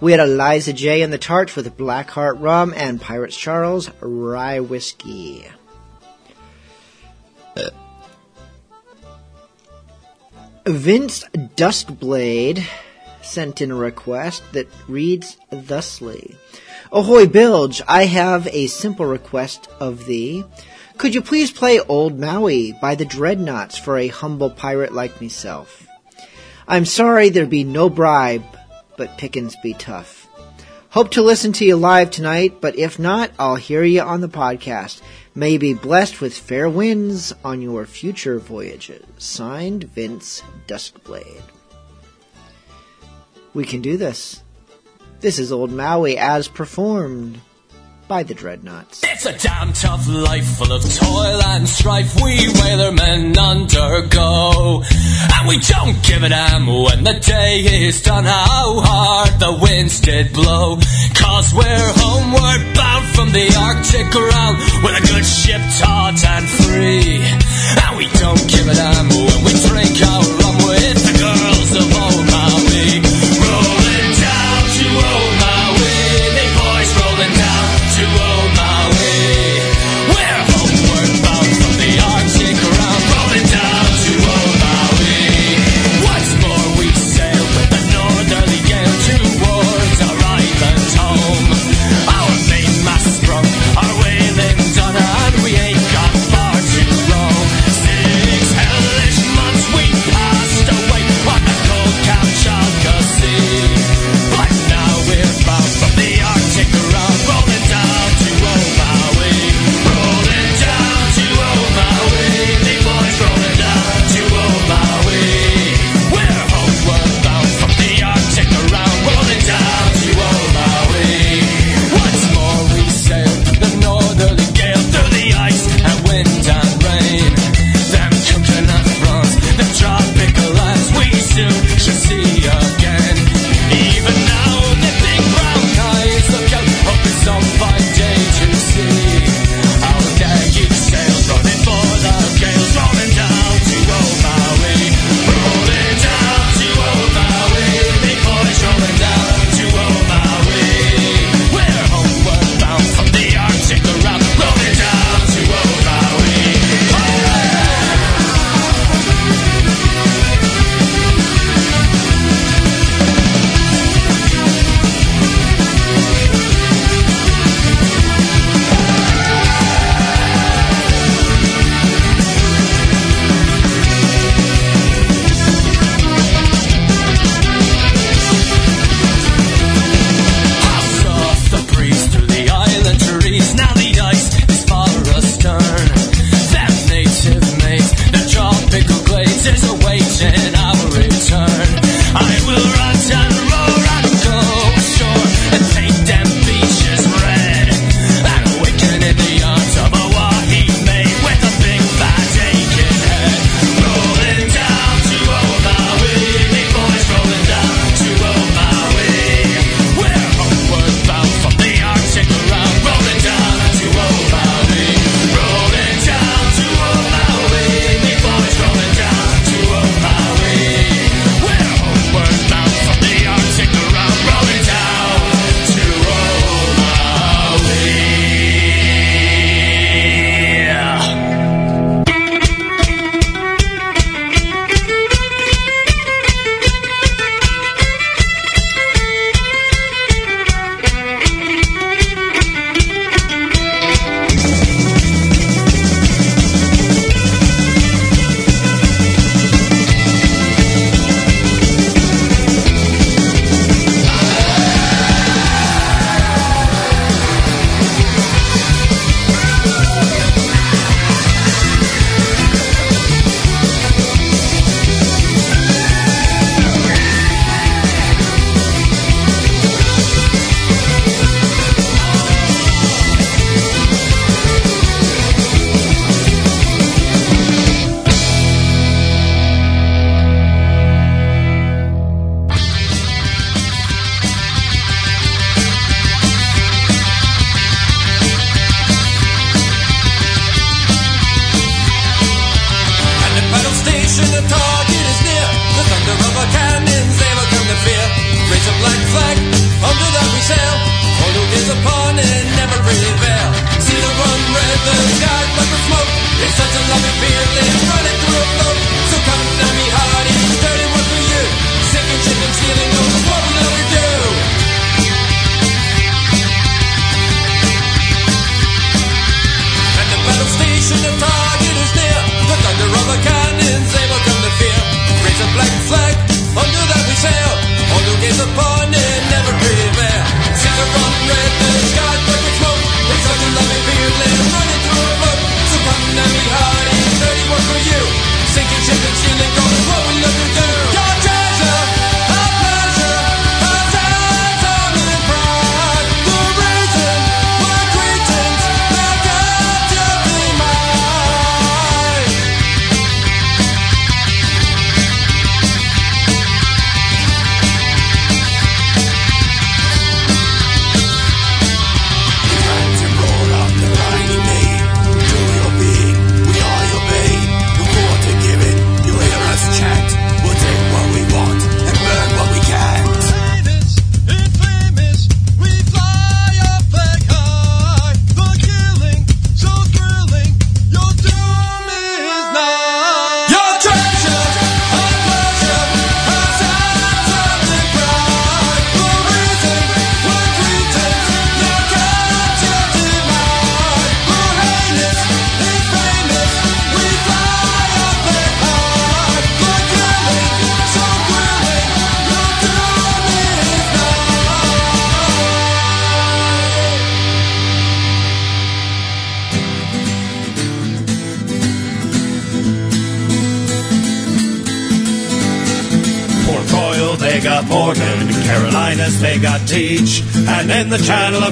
We had Eliza J in the Tarts with Blackheart Rum and Pirates Charles Rye Whiskey. Uh, Vince Duskblade sent in a request that reads thusly. Ahoy Bilge, I have a simple request of thee. Could you please play Old Maui by the Dreadnoughts for a humble pirate like myself? I'm sorry there be no bribe, but pickings be tough. Hope to listen to you live tonight, but if not, I'll hear you on the podcast. May you be blessed with fair winds on your future voyages. Signed, Vince Duskblade. We can do this. This is Old Maui as performed by the Dreadnoughts. It's a damn tough life full of toil and strife we whalermen undergo. And we don't give a damn when the day is done how hard the winds did blow. Cause we're homeward bound from the Arctic ground with a good ship taut and free. And we don't give a damn when we drink our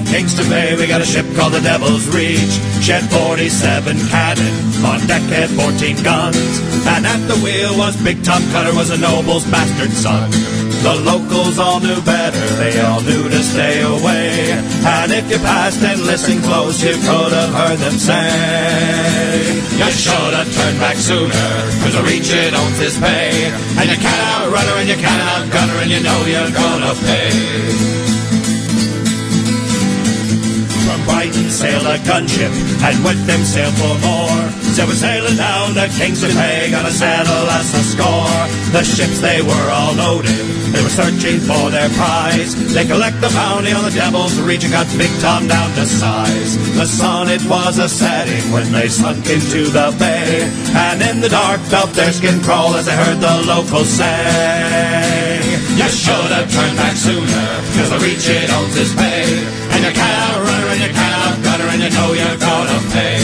the of Kingston Bay, we got a ship called the Devil's Reach. She had 47 cannon, on deck had 14 guns. And at the wheel was Big Tom Cutter, was a noble's bastard son. The locals all knew better, they all knew to stay away. And if you passed and listened close, you could have heard them say, You should have turned back sooner, cause a reach it owns his pay. And you can't outrun her and you can't outgun her, and you know you're gonna pay. From Brighton sailed a gunship, and with them sail for more. So were sailing down to Kingston Bay, gonna settle us a score. The ships they were all loaded, they were searching for their prize. They collect the bounty on the devil's reach and got Big Tom down to size. The sun it was a setting when they sunk into the bay, and in the dark felt their skin crawl as they heard the locals say. You should have turned back sooner, cause the reach it owns its pay. And you can't her and you can't outgun and you know you're gonna pay.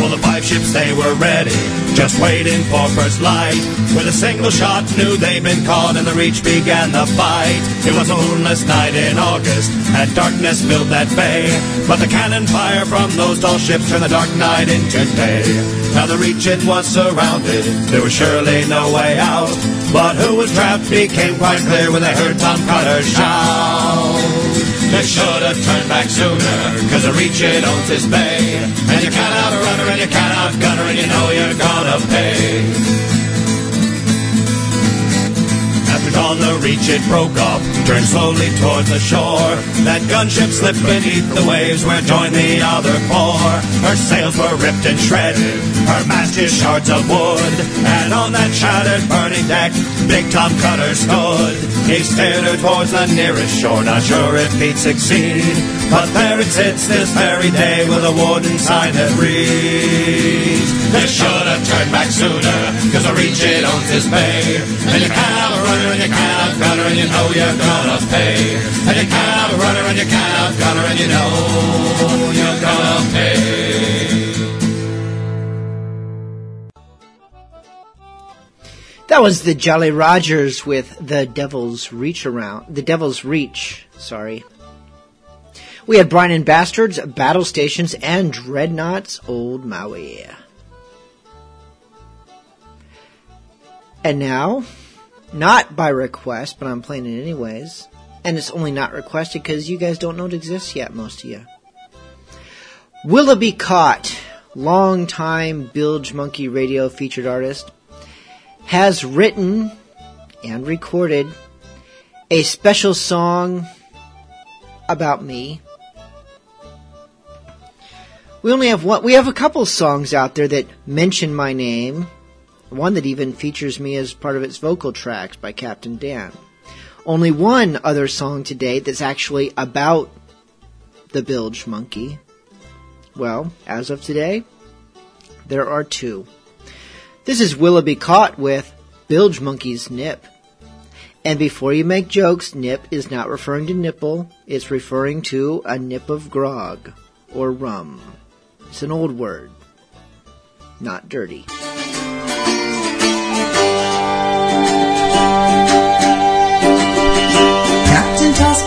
Well, the five ships, they were ready, just waiting for first light. With a single shot, knew they'd been caught, and the Reach began the fight. It was a moonless night in August, and darkness filled that bay. But the cannon fire from those tall ships turned the dark night into day. Now the Reach, it was surrounded, there was surely no way out. But who was trapped became quite clear when they heard Tom Cutter shout. You should have turned back sooner, cause the reach it owns its bay. And you can't outrun her and you can't outgun her and you know you're gonna pay. Dawn the reach it broke up, turned slowly towards the shore. That gunship slipped beneath the waves where joined the other four. Her sails were ripped and shredded, her mast is shards of wood. And on that shattered burning deck, Big Tom Cutter stood. He stared her towards the nearest shore, not sure if he'd succeed. But there it sits this very day with a wooden sign that reads, They should have turned back sooner, cause reach it owns his bay. And you can't outrun her and you can't outgun her and you know you're gonna pay. And you can't outrun her and you can't outgun her and you know you're gonna pay. That was the Jolly Rogers with the Devil's Reach around. The Devil's Reach, sorry. We had Brian and Bastards, Battle Stations, and Dreadnoughts, Old Maui. And now, not by request, but I'm playing it anyways. And it's only not requested because you guys don't know it exists yet, most of you. Willoughby Cott, longtime Bilge Monkey Radio featured artist, has written and recorded a special song about me. We only have one, we have a couple songs out there that mention my name. One that even features me as part of its vocal tracks by Captain Dan. Only one other song to date that's actually about the bilge monkey. Well, as of today, there are two. This is Willoughby Cott with Bilge Monkey's Nip. And before you make jokes, nip is not referring to nipple, it's referring to a nip of grog or rum. It's an old word, not dirty.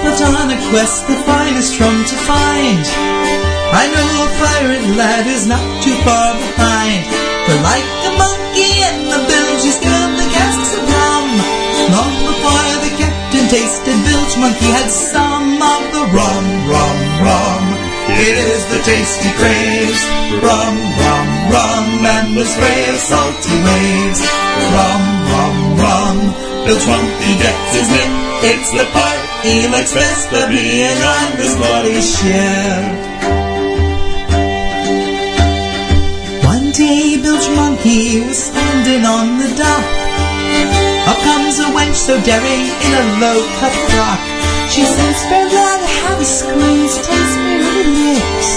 Put on a quest, the finest rum to find. I know a pirate lad is not too far behind. For like the monkey and the bilge, he's filled the casks of rum. Long before the captain tasted bilge, monkey had some of the rum, rum, rum. It is the taste he craves. Rum, rum, rum, and the spray of salty waves. Rum, rum, rum. Bilge monkey gets his nip. It's the part he likes best for being on this bloody ship. One day, Bilge Monkey was standing on the dock. Up comes a wench so daring in a low-cut frock. She says, "Fair lad, how he screams, taste me little lips."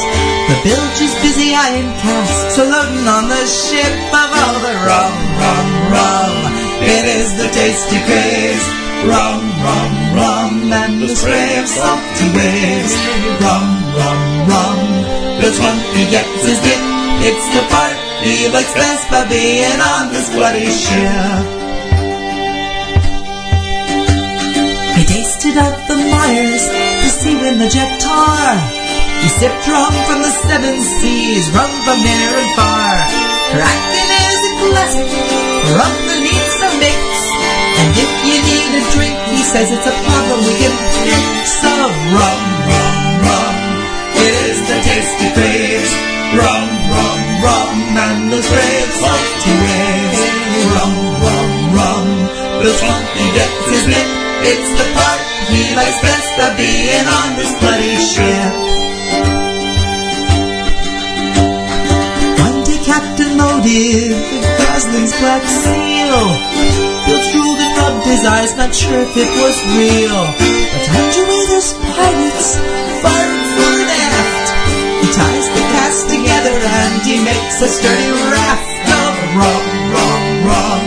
The bilge is busy eyeing casks, so loading on the ship of all the rum, rum, rum. It is the tasty craze. Rum, rum, rum, and the spray of salty waves. Rum, rum, rum, the one he gets his dip. It's the part he likes best by being on this bloody ship. He tasted of the mires, the sea wind, the jet tar. He sipped rum from the seven seas, rum from near and far. Her is a classic, rum that needs some mix. And if you need a drink, he says it's a problem we can fix. Of rum, rum, rum, it is the tasty craze. Rum, rum, rum, and the brave salty waves. Rum, rum, rum, the funky gets his nip. It's the part he likes best of being on this bloody ship. Captain Motive, Gosling's black seal, and rubbed his eyes, not sure if it was real. But underway there's pirates, firing fore and aft. He ties the cast together and he makes a sturdy raft of rum, rum, rum.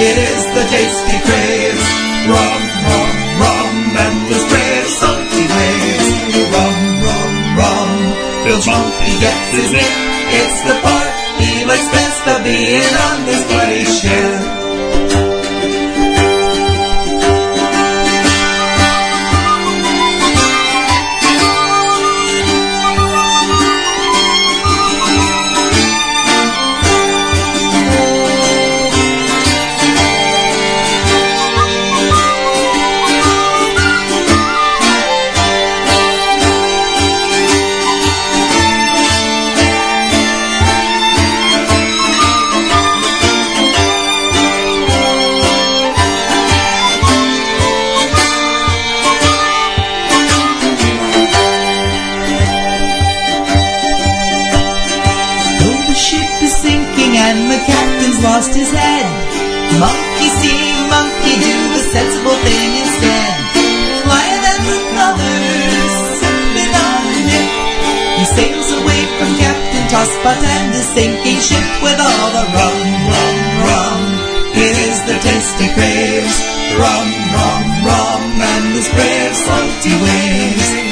It is the tasty craze. Rum, rum, rum, and the brave salty waves. Rum, rum, rum. Bilge monkey gets his nip. It's the part he likes best of being on this bloody ship. Sinking ship with all the rum, rum, rum. It is the tasty craze. Rum, rum, rum, and his brave salty waves.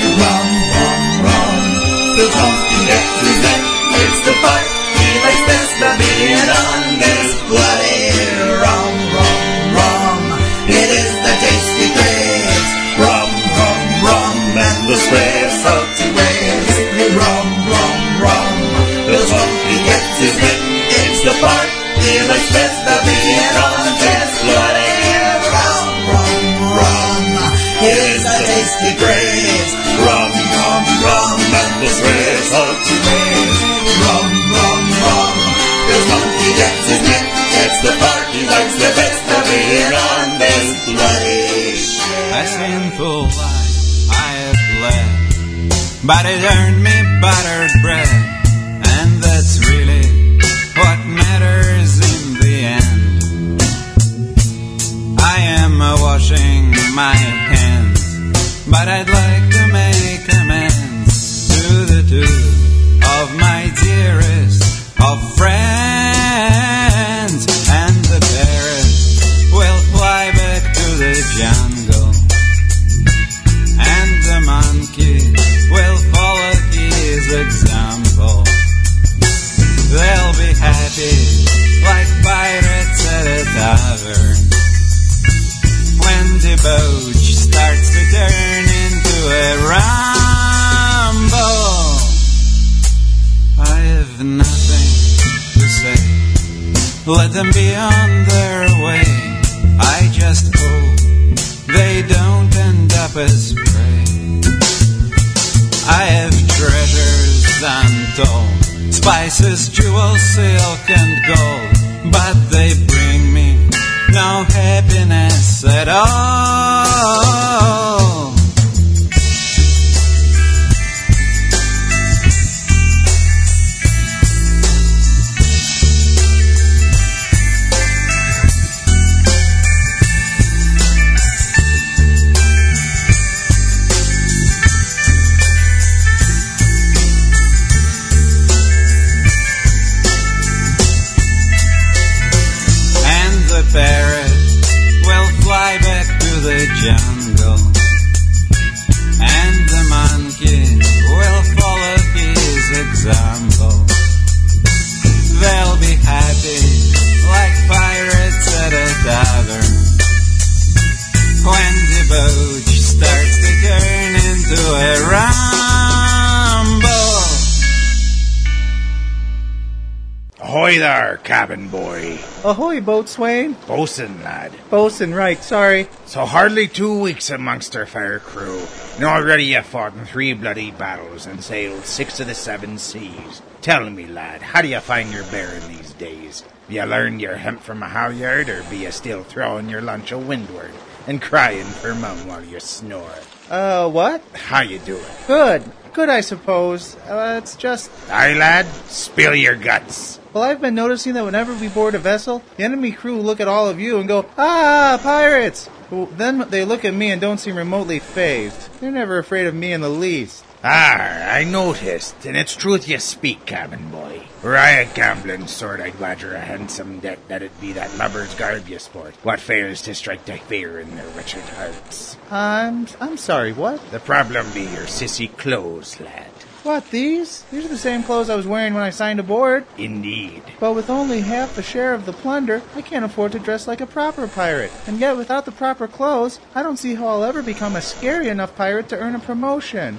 But it earned Ahoy, boatswain. Bosun, lad. Bosun, right, sorry. So hardly two weeks amongst our fair crew, and already you fought in three bloody battles and sailed six of the seven seas. Tell me, lad, how do you find your bearing these days? You learned your hemp from a halyard, or be you still throwing your lunch a windward and crying for mum while you snore? Uh, what? How you doing? Good. Good, I suppose. Uh, it's just. Aye, lad, spill your guts. Well, I've been noticing that whenever we board a vessel, the enemy crew look at all of you and go, Ah, pirates! Well, then they look at me and don't seem remotely fazed. They're never afraid of me in the least. Ah, I noticed, and it's truth you speak, cabin boy. Were I a gambling sort, I'd wager a handsome debt that it be that lubber's garb you sport. What fails to strike the fear in their wretched hearts? I'm I'm sorry, what? The problem be your sissy clothes, lad. What, these? These are the same clothes I was wearing when I signed aboard. Indeed. But with only half a share of the plunder, I can't afford to dress like a proper pirate. And yet, without the proper clothes, I don't see how I'll ever become a scary enough pirate to earn a promotion.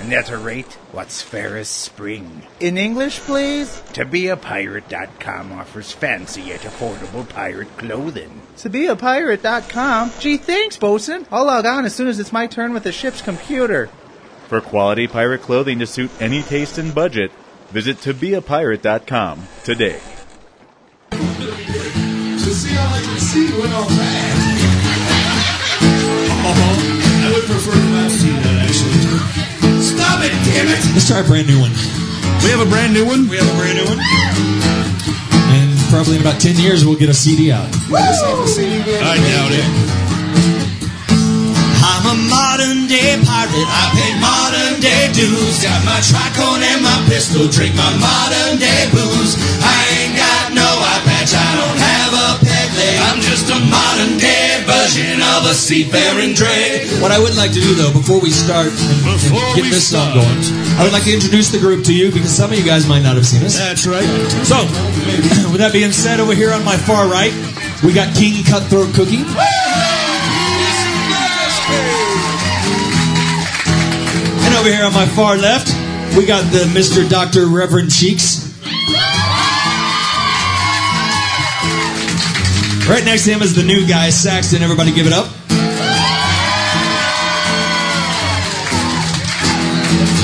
and at a rate what's fair as spring. In English, please? To be a ToBeAPirate.com offers fancy yet affordable pirate clothing. To be a ToBeAPirate.com? Gee, thanks, bosun. I'll log on as soon as it's my turn with the ship's computer. For quality pirate clothing to suit any taste and budget, visit tobeapirate.com today. To see all I can see went all bad. I would prefer to not see that, actually. Stop it, damn it! Let's try a brand new one. We have a brand new one? We have a brand new one. And probably in about 10 years, we'll get a CD out. I doubt it. I'm a modern day pirate. I pay modern day dues. Got my tricorn and my pistol. Drink my modern day booze. I ain't got no eye patch. I don't have a peg leg. I'm just a modern day version of a seafaring Dre. What I would like to do, though, before we start and, and get this song going, I would like to introduce the group to you because some of you guys might not have seen us. That's right. So, with that being said, over here on my far right, we got King Cutthroat Cookie. And over here on my far left, we got the Mr. Dr. Reverend Cheeks. Right next to him is the new guy, Saxton. Everybody give it up.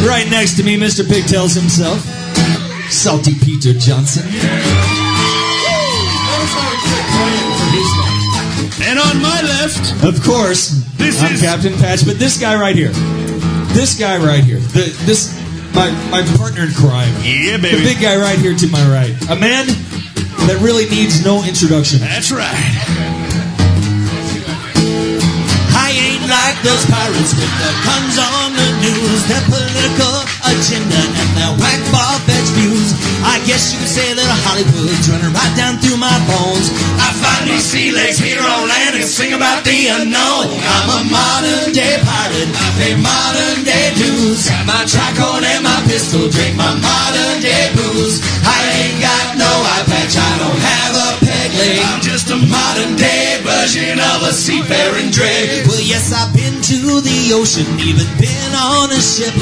Right next to me, Mr. Pigtails himself, Salty Peter Johnson. And on my left, Of course, This I'm is- Captain Patch, but this guy right here, this guy right here, the, this my my partner in crime, Yeah, baby, the big guy right here to my right, a man that really needs no introduction. That's right. I ain't like those pirates with the guns on the news, their political agenda and their whack ball fetch views. I guess you could say that Hollywood's running right down through my bones. I find these sea legs here on land and sing about the unknown. I'm a modern day pirate. I pay modern day dues. Got my tricorn and my pistol. Drink my modern day booze. I ain't got no eye patch. I don't have a peg leg. I'm just a modern day version of a seafaring Dre. Well, yes, I've been to the ocean, even been on a ship.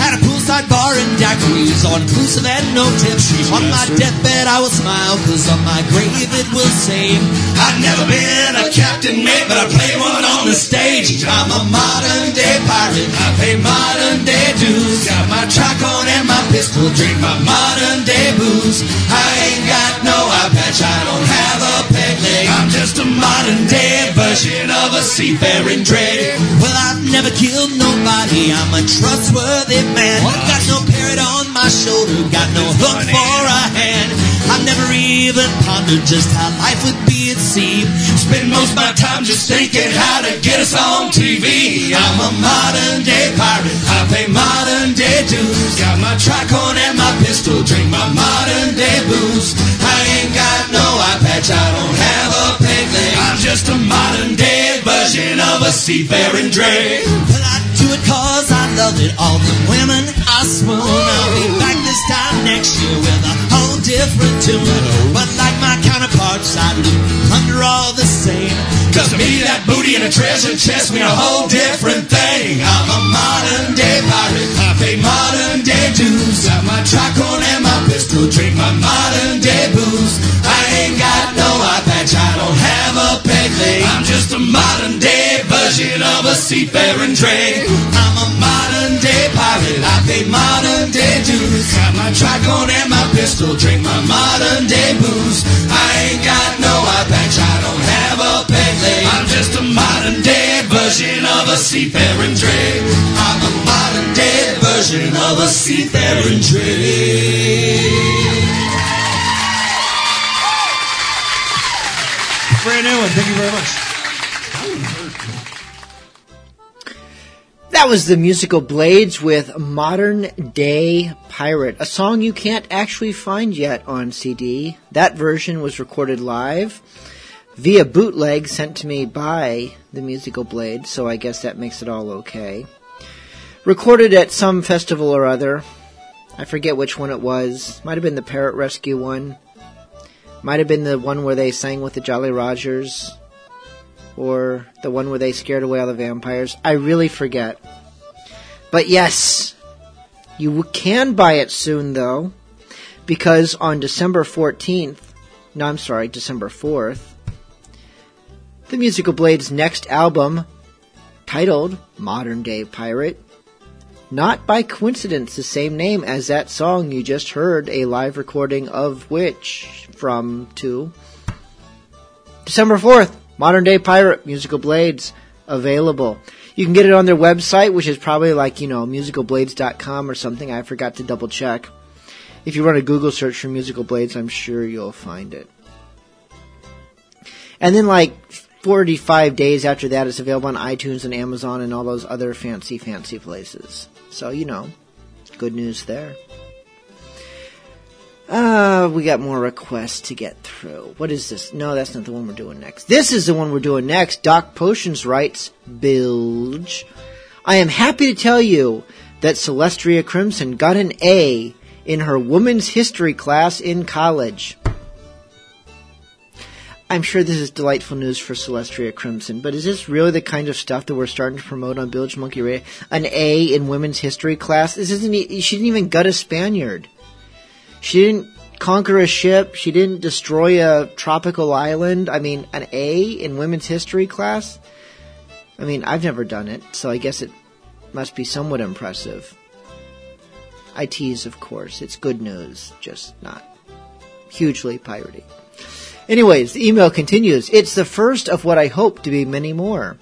Had a poolside bar in daiquiris, all inclusive and no tips. On my deathbed, I will smile, cause on my grave it will say, I've never been a captain, mate, but I play one on the stage. I'm a modern day pirate, I pay modern day dues. Got my tricorn and my pistol, drink my modern day booze. I ain't got no eye patch, I don't have a peg leg. I'm just a modern day version of a seafaring Dre. Well, I've never killed nobody, I'm a trustworthy man. Got no parrot on my shoulder, got no hook for a hand. I've never even pondered just how life would be at sea. Spend most of my time just thinking how to get us on TV. I'm a modern day pirate, I pay modern day dues. Got my tricorn and my pistol, drink my modern day booze. I ain't got no eye patch, I don't have a peg leg. I'm just a modern day version of a seafaring do it cause I love it. All the women I swoon. I'll be back this time next year with a whole different tune. But like my counterparts, I look under all the same. Cause to me that booty and a treasure chest mean a whole different thing. I'm a modern day pirate. I pay modern day dues. Got my tricorn and my pistol. Drink my modern day booze. I ain't got no eye patch. I don't have a peg leg. I'm just a modern day version of a seafaring Dre. I'm a modern day pirate. I pay modern day dues. Got my tricorn and my pistol. Drink my modern day booze. I ain't got no eye patch. I don't have a peg leg. I'm just a modern day version of a seafaring Dre. I'm a modern day version of a seafaring Dre. Brand new one. Thank you very much. That was the musical Blades with Modern Day Pirate, a song you can't actually find yet on CD. That version was recorded live via bootleg sent to me by the musical Blades, so I guess that makes it all okay. Recorded at some festival or other. I forget which one it was. Might have been the Parrot Rescue one. Might have been the one where they sang with the Jolly Rogers or the one where they scared away all the vampires. I really forget. But yes, you can buy it soon though, because on December 14th, no, I'm sorry, December 4th, the Musical Blades' next album, titled Modern Day Pirate, not by coincidence the same name as that song you just heard a live recording of which from to December 4th, Modern Day Pirate, Musical Blades, available. You can get it on their website, which is probably like, you know, musicalblades.com or something. I forgot to double check. If you run a Google search for Musical Blades, I'm sure you'll find it. And then like 45 days after that, it's available on iTunes and Amazon and all those other fancy, fancy places. So, you know, good news there. Uh, we got more requests to get through. What is this? No, that's not the one we're doing next. This is the one we're doing next. Doc Potions writes, Bilge. I am happy to tell you that Celestria Crimson got an A in her women's history class in college. I'm sure this is delightful news for Celestria Crimson, but is this really the kind of stuff that we're starting to promote on Bilge Monkey Radio? An A in women's history class? This isn't. She didn't even gut a Spaniard. She didn't conquer a ship. She didn't destroy a tropical island. I mean, an A in women's history class? I mean, I've never done it, so I guess it must be somewhat impressive. I tease, of course. It's good news, just not hugely piratey. Anyways, the email continues. It's the first of what I hope to be many more.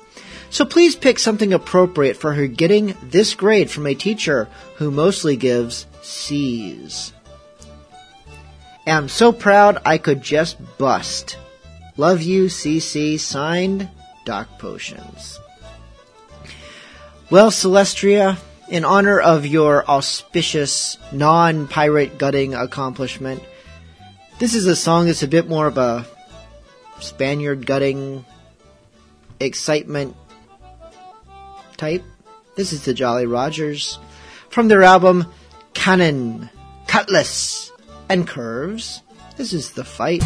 So please pick something appropriate for her getting this grade from a teacher who mostly gives C's. Am so proud I could just bust. Love you, CC. Signed, Doc Potions. Well, Celestria, in honor of your auspicious non-pirate gutting accomplishment, this is a song that's a bit more of a Spaniard gutting excitement type. This is the Jolly Rogers from their album Cannon, Cutlass, and Curves. This is The Fight.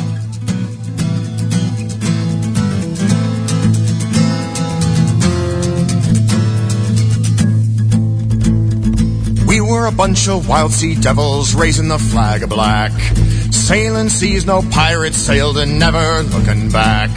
Were a bunch of wild sea devils raising the flag of black. Sailing seas, no pirates sailed and never looking back.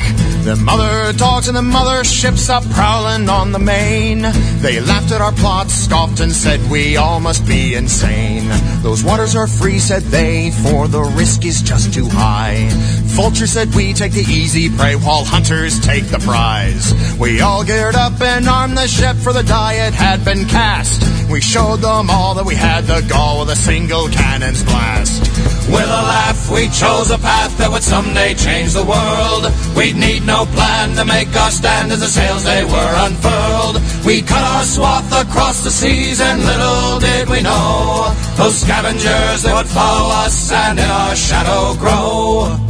The mother dogs and the mother ships up prowling on the main. They laughed at our plots, scoffed and said we all must be insane. Those waters are free, said they, for the risk is just too high. Vulture said we take the easy prey while hunters take the prize. We all geared up and armed the ship for the die it had been cast. We showed them all that we had the gall with a single cannon's blast. With a laugh, we chose a path that would someday change the world. We'd need no plan to make our stand as the sails they were unfurled. We cut our swath across the seas, and little did we know those scavengers they would follow us and in our shadow grow.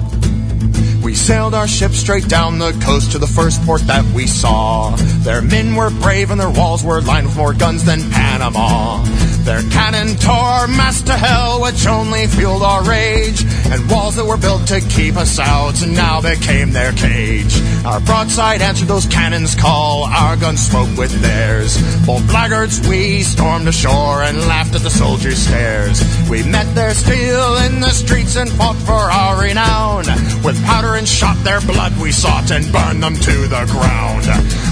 We sailed our ship straight down the coast to the first port that we saw. Their men were brave and their walls were lined with more guns than Panama. Their cannon tore our mast to hell, which only fueled our rage. And walls that were built to keep us out now became their cage. Our broadside answered those cannons' call, our guns spoke with theirs. Bold blackguards, we stormed ashore and laughed at the soldiers' stares. We met their steel in the streets and fought for our renown. With powder and shot, their blood we sought and burned them to the ground.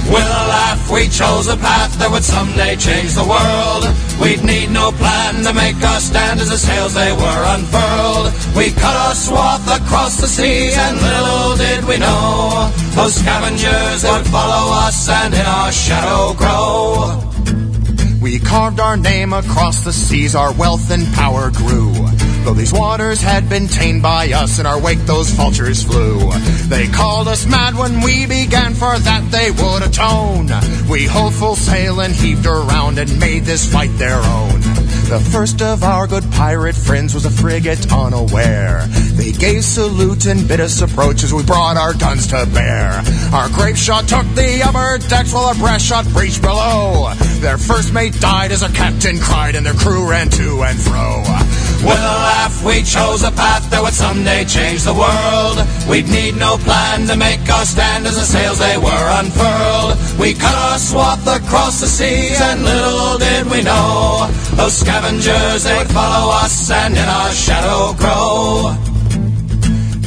With a laugh, we chose a path that would someday change the world. We'd need no plan to make us stand as the sails they were unfurled. We cut our swath across the seas, and little did we know those scavengers would follow us and in our shadow grow. We carved our name across the seas, our wealth and power grew. Though these waters had been tamed by us, in our wake those vultures flew. They called us mad when we began, for that they would atone. We hove full sail and heaved around and made this fight their own. The first of our good pirate friends was a frigate unaware. They gave salute and bid us approach as we brought our guns to bear. Our grape shot took the upper decks while our brass shot breached below. Their first mate died as our captain cried and their crew ran to and fro. With a laugh, we chose a path that would someday change the world. We'd need no plan to make our stand as the sails they were unfurled. We cut our swath across the seas, and little did we know those scavengers they'd follow us and in our shadow grow.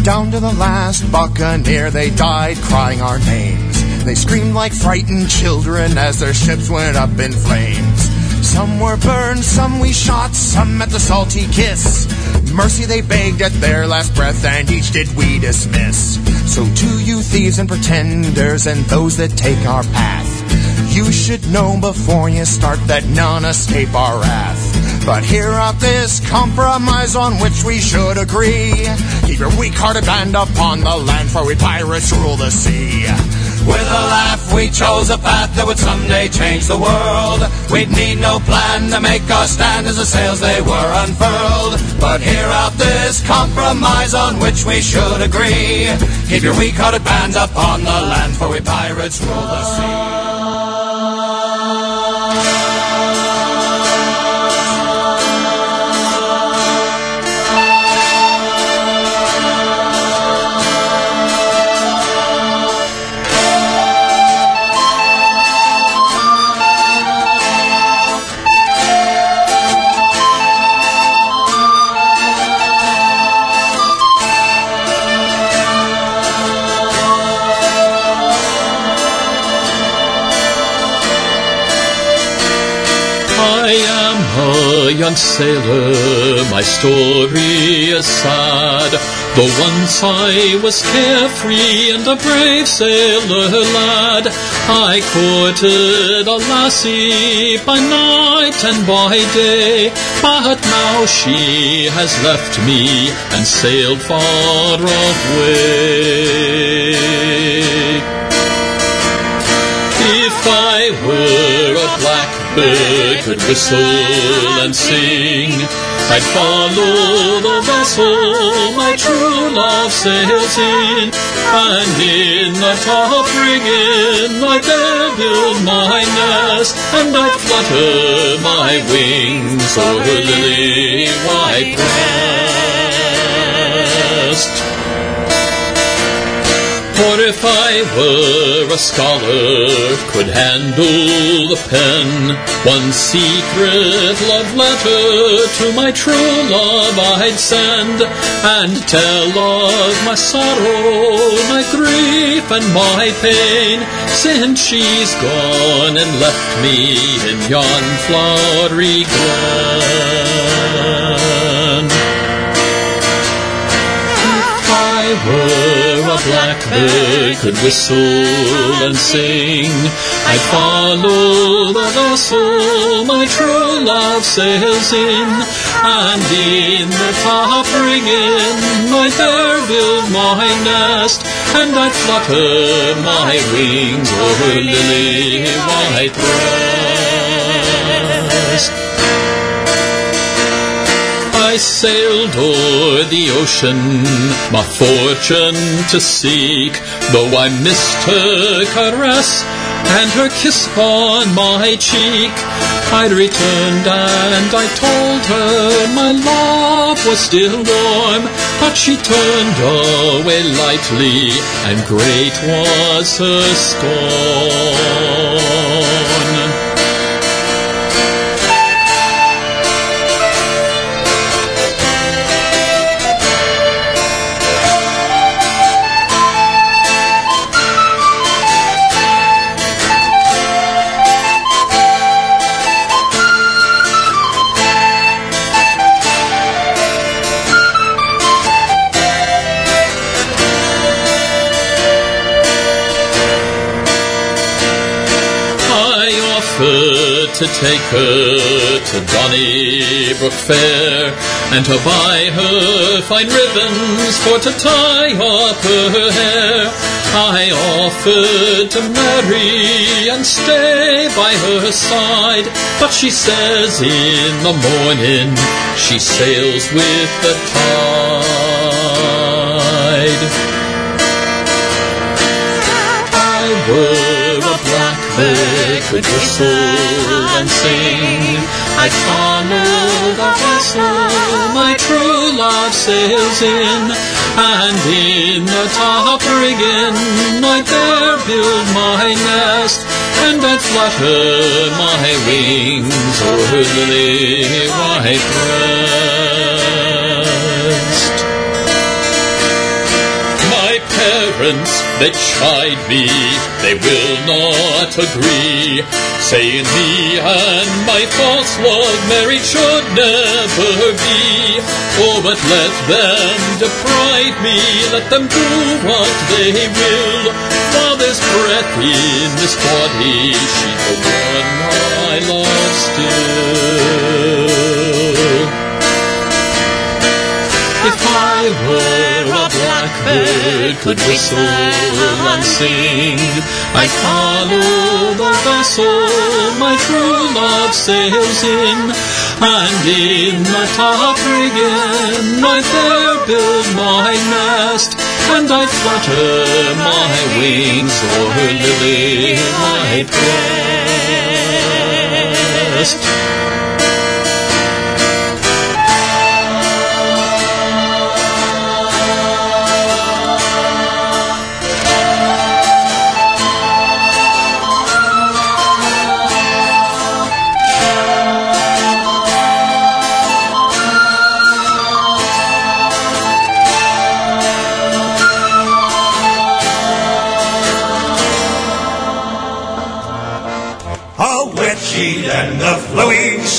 Down to the last buccaneer, they died crying our names. They screamed like frightened children as their ships went up in flames. Some were burned, some we shot, some met the salty kiss. Mercy they begged at their last breath, and each did we dismiss. So to you thieves and pretenders, and those that take our path, you should know before you start that none escape our wrath. But hear out this compromise on which we should agree. Keep your weak-hearted band upon the land, for we pirates rule the sea. With a laugh, we chose a path that would someday change the world. We'd need no plan to make us stand as the sails they were unfurled. But hear out this compromise on which we should agree. Keep your weak-hearted bands upon the land, for we pirates rule the sea. A young sailor, my story is sad. Though once I was carefree and a brave sailor lad, I courted a lassie by night and by day. But now she has left me and sailed far away. If I were a blackbird, could whistle and sing, I'd follow the vessel my true love sails in, and in the top rigging I'd build my nest, and I'd flutter my wings. O'er her lily white breast. If I were a scholar, could handle the pen, one secret love letter to my true love I'd send, and tell of my sorrow, my grief, and my pain, since she's gone and left me in yon flowery glen. If I were blackbird, could whistle and sing, I'd follow the vessel my true love sails in, and in the top rigging I'd there build my nest, and I'd flutter my wings over lily white breast. I sailed o'er the ocean, my fortune to seek. Though I missed her caress and her kiss on my cheek, I returned and I told her my love was still warm, but she turned away lightly, and great was her scorn. To take her to Donnybrook Fair and to buy her fine ribbons for to tie up her hair. I offered to marry and stay by her side, but she says in the morning she sails with the tide. I a blackbird, could whistle and sing. I'd follow the vessel my true love sails in, and in the top rigging I'd there build my nest, and I'd flutter my wings over the lily white parents, they chide me, they will not agree, saying me and my false love married should never be. Oh, but let them deprive me, let them do what they will. While there's breath in this body, she's the one I love still. If I were a blackbird, could whistle and sing, I'd follow the vessel my true love sails in, and in the top rigging I'd there build my nest, and I'd flutter my wings o'er her lily white breast.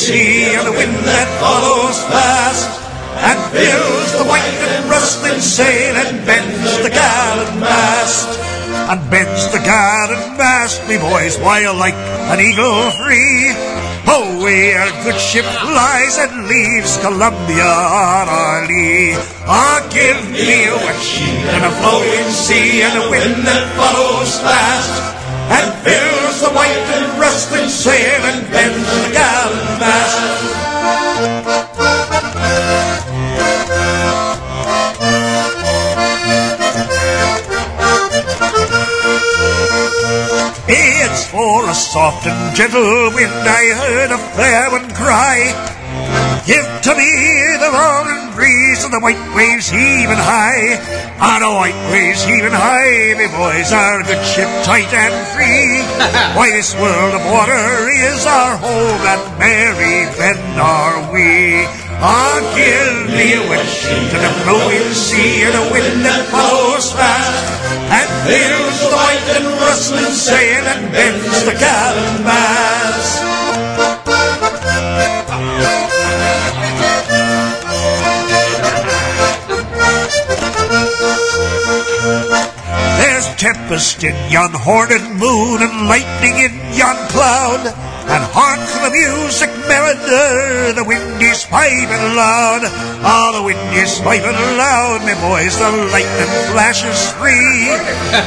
Sea and a wind that follows fast and fills the white and rustling sail and bends the gallant mast and bends the gallant mast, me boys, while like an eagle free away our good ship flies and leaves Columbia on our lee. Ah, give me a wet sheet and a flowing sea and a wind that follows fast and fills the white and rustling sail and bends the gallant mast. It's for a soft and gentle wind I heard a fair one cry. Give to me the roaring breeze and the white waves heaving high. On the white waves heaving high, me boys, our good ship tight and free. Why this world of water is our home and merry then are we. Ah, give me a wet sheet and a flowing sea and a wind that follows fast and fills the white and rustling sail and bends the gallant mast. Tempest in yon horned moon and lightning in yon cloud. And hark the music mariner, the wind is piping loud. Ah, the wind is piping loud, me boys, the lightning flashes free.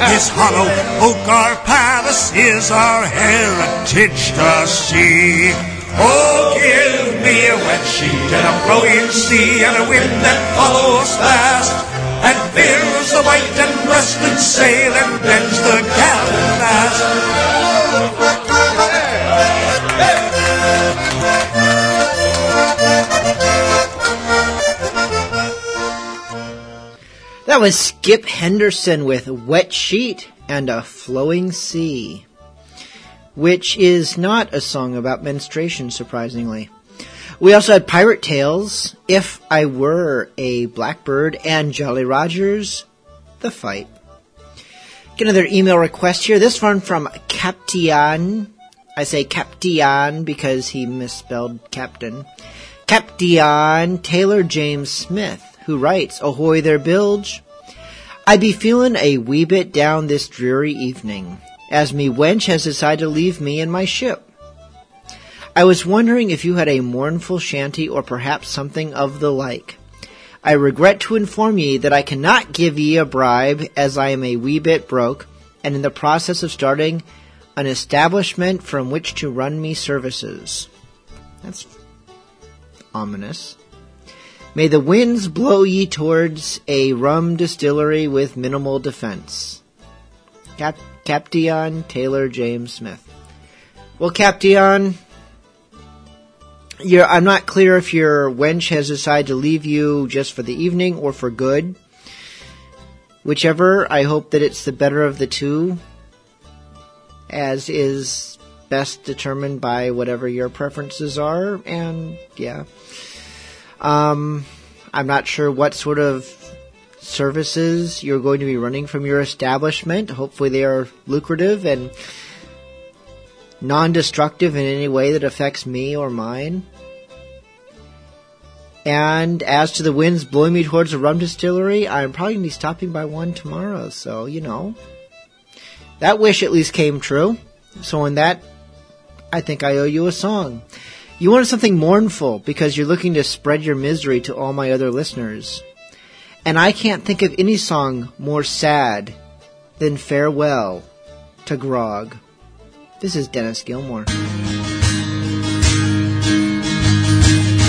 This hollow oak our palace is our heritage to see. Oh, give me a wet sheet and a blowing sea and a wind that follows fast and the white and rusted sail and bends the galley mast. That was Skip Henderson with Wet Sheet and a Flowing Sea, which is not a song about menstruation, surprisingly. We also had Pirate Tales, If I Were a Blackbird, and Jolly Rogers, The Fight. Get another email request here. This one from Captain. I say Captain because he misspelled captain. Captain Taylor James Smith, who writes, Ahoy there, Bilge. I be feelin' a wee bit down this dreary evening, as me wench has decided to leave me and my ship. I was wondering if you had a mournful shanty or perhaps something of the like. I regret to inform ye that I cannot give ye a bribe as I am a wee bit broke and in the process of starting an establishment from which to run me services. That's ominous. May the winds blow ye towards a rum distillery with minimal defense. Cap- Captain Taylor James Smith. Well, Captain, you're, I'm not clear if your wench has decided to leave you just for the evening or for good. Whichever, I hope that it's the better of the two, as is best determined by whatever your preferences are, and yeah. Um, I'm not sure what sort of services you're going to be running from your establishment. Hopefully they are lucrative and non-destructive in any way that affects me or mine. And as to the winds blowing me towards a rum distillery, I'm probably going to be stopping by one tomorrow, so, you know. That wish at least came true. So in that, I think I owe you a song. You wanted something mournful because you're looking to spread your misery to all my other listeners. And I can't think of any song more sad than Farewell to Grog. This is Dennis Gilmore.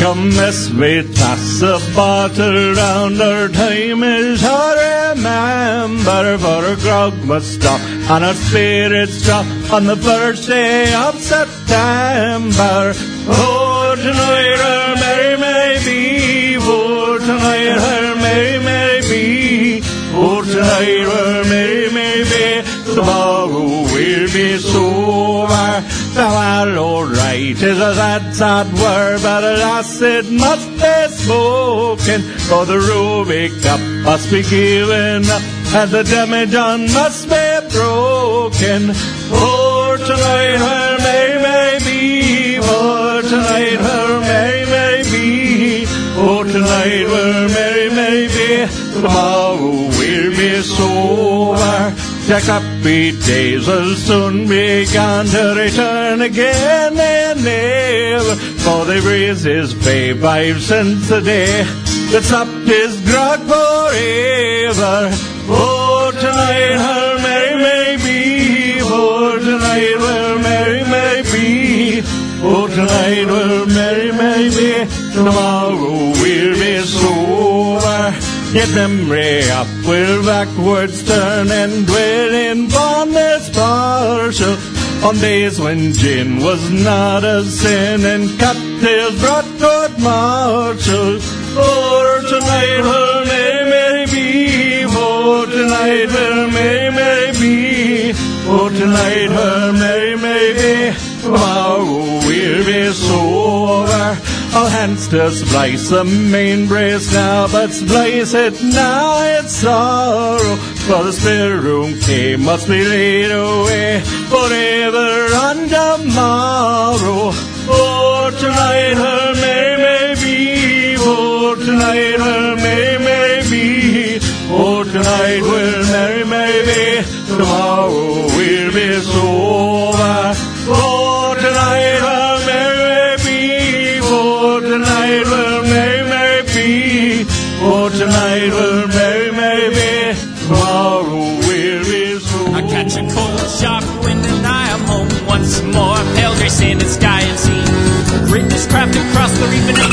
Come this way, toss a bottle round. Our time is to remember, for a grog must stop and our spirits drop on the first day of September. Oh, tonight our merry may be. Oh, tonight our merry may be. Oh, tonight our merry may be. Tomorrow we'll be sober. Well, alright is a sad, sad word, but alas, it must be spoken. For the ruby cup must be given up, and the demijohn must be broken. For tonight, her may, may be, for tonight, her may, may be, for tonight, her may, may be, tomorrow we'll be sober. The happy days will soon be gone to return again and never. For the breezes bay five cents a day that stopped his grog forever. Oh, tonight her merry may be. Oh, tonight her merry may be. Oh, tonight her merry may be. Tomorrow. Yet memory up will backwards turn and dwell in fondness partial on days when gin was not a sin and cocktails brought good marshals. For oh, tonight her may, may be, for tonight her may, may be, for tonight her may, may be, tomorrow we'll be sober. All hands to splice the main brace. Now, but splice it now, it's sorrow. For the spare room key must be laid away forever and tomorrow. Oh, tonight her may, may be, oh, tonight her may, may be, oh, tonight we'll merry, may be, tomorrow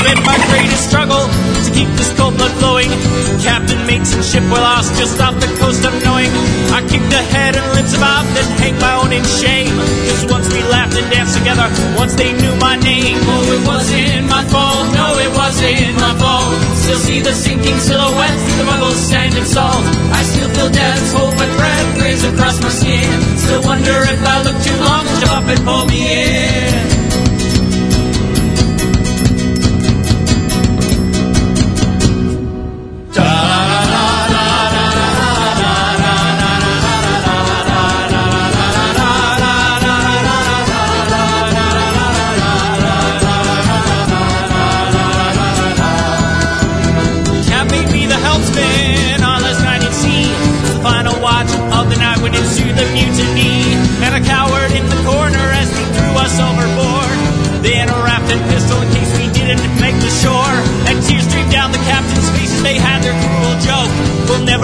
been my greatest struggle to keep this cold blood flowing. Captain mates and ship were lost just off the coast of knowing. I kicked ahead and limped about, then hanged my own in shame. Cause once we laughed and danced together, once they knew my name. Oh, it wasn't my fault, no, it wasn't my fault. Still see the sinking silhouettes through the bubbles, sand and salt. I still feel death's hope and breath graze across my skin. Still wonder if I look too long jump up and pull me in.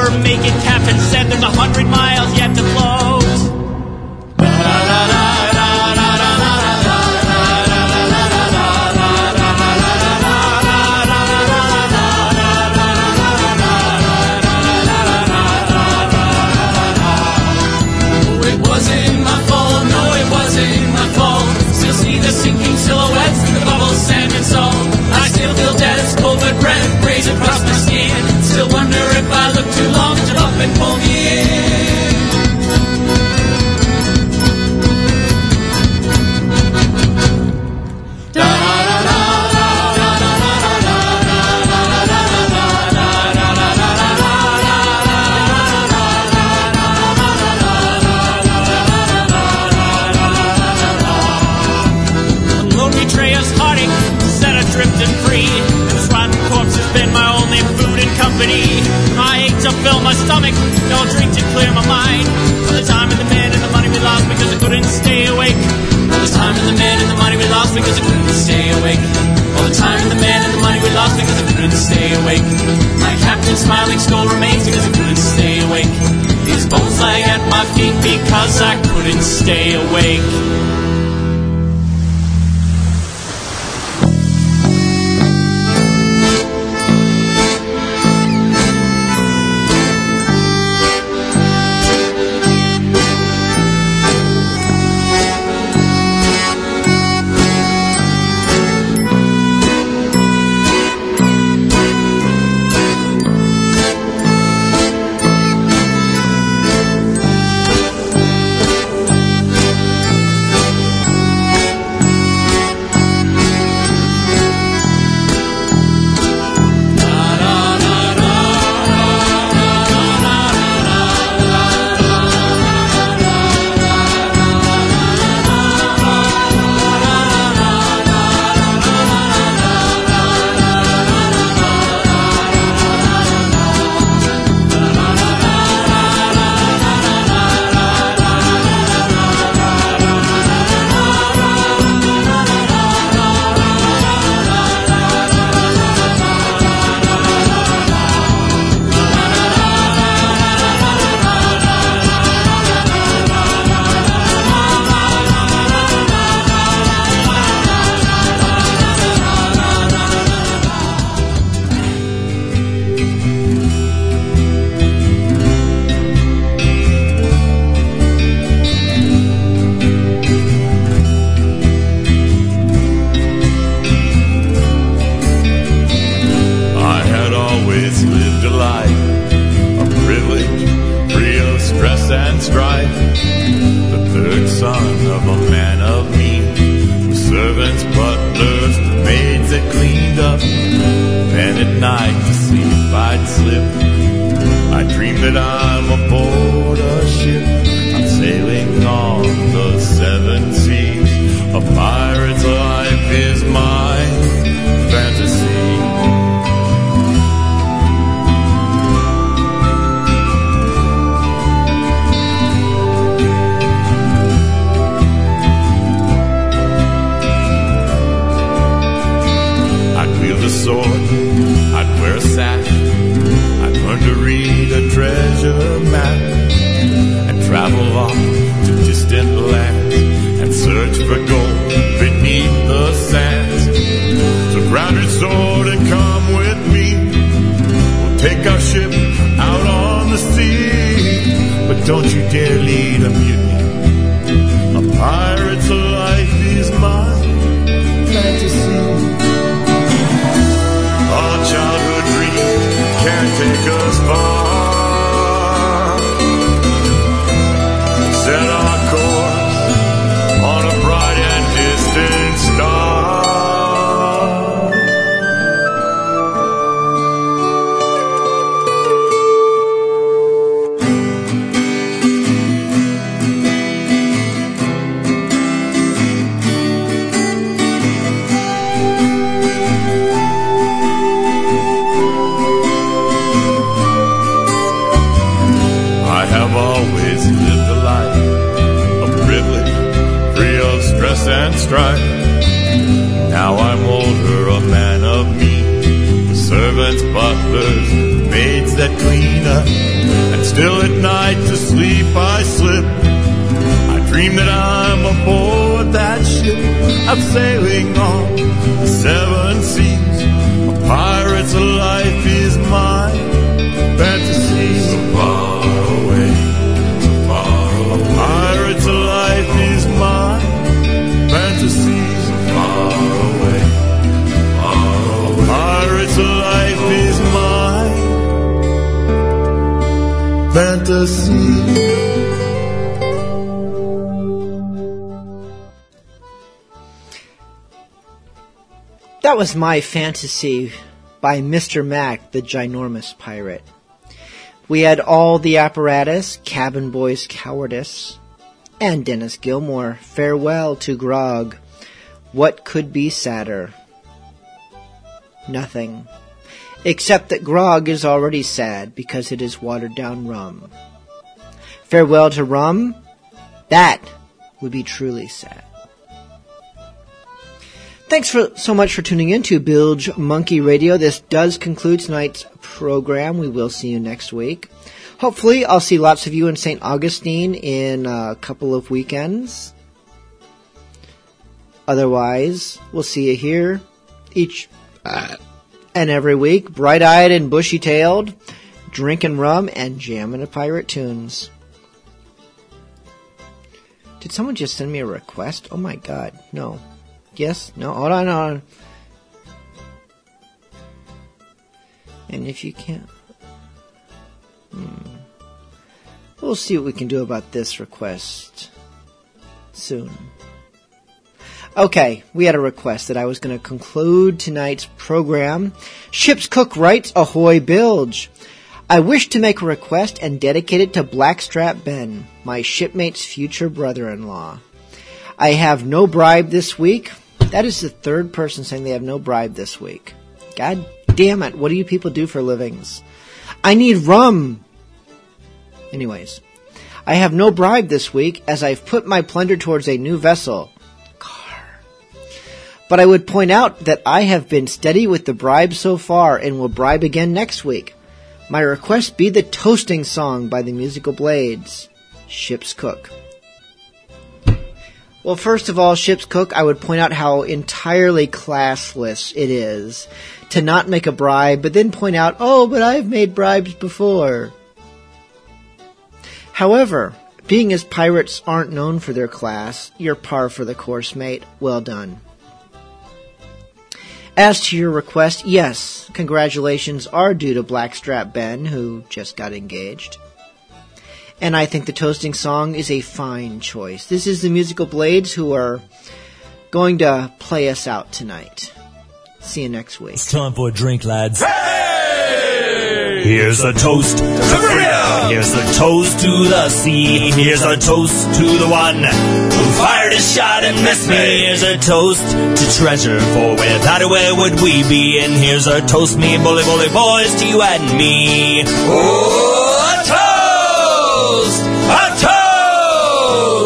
Never make it, there's a hundred miles yet to float. It wasn't my fault, no, it wasn't my fault. Still see the sinking silhouettes through the bubbles, sand and salt. I still feel death's cold but breath graze across my skin. Still wonder if I look too no drink to clear my mind. For the time and the men and the money we lost because I couldn't stay awake. For the time and the men and the money we lost because I couldn't stay awake. All the time and the men and the money we lost because I couldn't stay awake. My captain's smiling skull remains because I couldn't stay awake. His bones lie at my feet because I couldn't stay awake. Now I'm older, a man of meat. Servants, butlers, maids that clean up. And still at night to sleep I slip. I dream that I'm aboard that ship. I'm sailing on the seven seas. That was My Fantasy by Mr. Mac, the ginormous pirate. We had all the apparatus, Cabin Boy's Cowardice, and Dennis Gilmore, Farewell to Grog. What could be sadder? Nothing. Except that Grog is already sad because it is watered down rum. Farewell to rum? That would be truly sad. Thanks for so much for tuning in to Bilge Monkey Radio. This does conclude tonight's program. We will see you next week. Hopefully, I'll see lots of you in St. Augustine in a couple of weekends. Otherwise, we'll see you here each uh, and every week, bright eyed and bushy tailed, drinking rum and jamming to pirate tunes. Did someone just send me a request? Oh my god, no. Yes? No, hold on, hold on. And if you can't. Hmm. We'll see what we can do about this request soon. Okay, we had a request that I was going to conclude tonight's program. Ship's Cook writes, Ahoy Bilge. I wish to make a request and dedicate it to Blackstrap Ben, my shipmate's future brother-in-law. I have no bribe this week. That is the third person saying they have no bribe this week. God damn it, what do you people do for livings? I need rum! Anyways, I have no bribe this week as I've put my plunder towards a new vessel. Car. But I would point out that I have been steady with the bribe so far and will bribe again next week. My request be the toasting song by the Musical Blades. Ship's Cook. Well, first of all, Ship's Cook, I would point out how entirely classless it is to not make a bribe, but then point out, oh, but I've made bribes before. However, being as pirates aren't known for their class, you're par for the course, mate. Well done. As to your request, yes, congratulations are due to Blackstrap Ben, who just got engaged. And I think the toasting song is a fine choice. This is the Musical Blades who are going to play us out tonight. See you next week. It's time for a drink, lads. Here's a toast to freedom. Here's a toast to the sea. Here's a toast to the one who fired his shot and missed me. Here's a toast to treasure, for without it, where would we be? And here's a toast, me bully bully boys, to you and me. Oh, a toast! A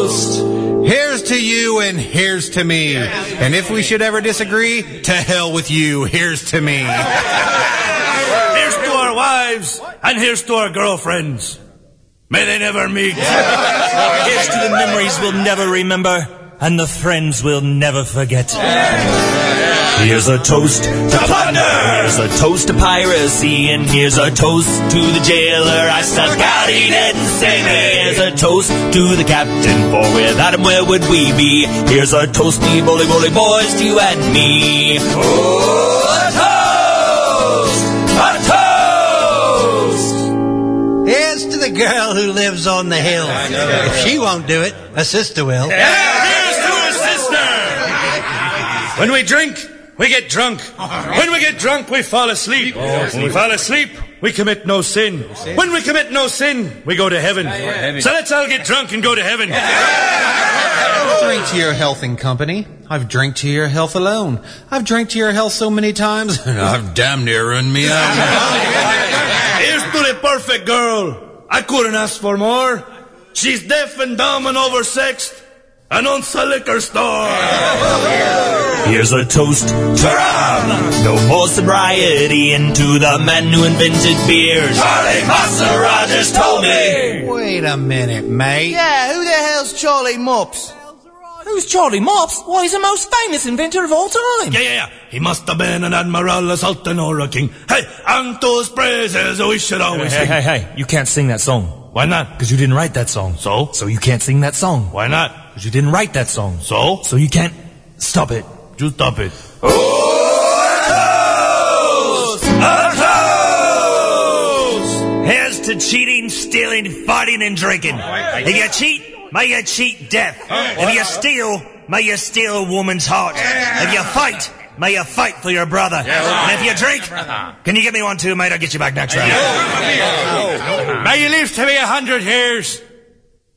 toast! Here's to you and here's to me. And if we should ever disagree, to hell with you. Here's to me. Wives, and here's to our girlfriends. May they never meet. Here's to the memories we'll never remember, and the friends we'll never forget. Here's a toast to plunder. Here's a toast to piracy, and here's a toast to the jailer I stuck out. He didn't save me. Here's a toast to the captain, for without him, where would we be? Here's a toast, me bully bully boys, to you and me. Oh, to the girl who lives on the hill. If she won't do it, a sister will. Here's to a sister. When we drink, we get drunk. When we get drunk, we fall asleep. When we fall asleep, we commit no sin. When we commit no sin, we go to heaven. So let's all get drunk and go to heaven. Drink to your health in company. I've drank to your health alone. I've drank to your health so many times, I've damn near run me out. Here's to the perfect girl. I couldn't ask for more. She's deaf and dumb and oversexed. Announce a liquor store. Here's a toast to rum. No more sobriety into the man who invented beer. Charlie Massa Rogers told me. Wait a minute, mate. Yeah, who the hell's Charlie Mops? Who's Charlie Mops? Why, he's the most famous inventor of all time. Yeah, yeah, yeah. He must have been an admiral, a sultan, or a king. Hey, and those praises oh, we should always Hey, sing. hey, hey, you can't sing that song. Why not? Because you didn't write that song. So? So you can't sing that song. Why not? Because you didn't write that song. So? So you can't stop it. Just stop it. Here's to cheating, stealing, fighting, and drinking. Oh, if you cheat, may you cheat death. If you steal, may you steal a woman's heart. If you fight, may you fight for your brother. And if you drink, can you get me one too, mate? I'll get you back next round. May you live to be a hundred years.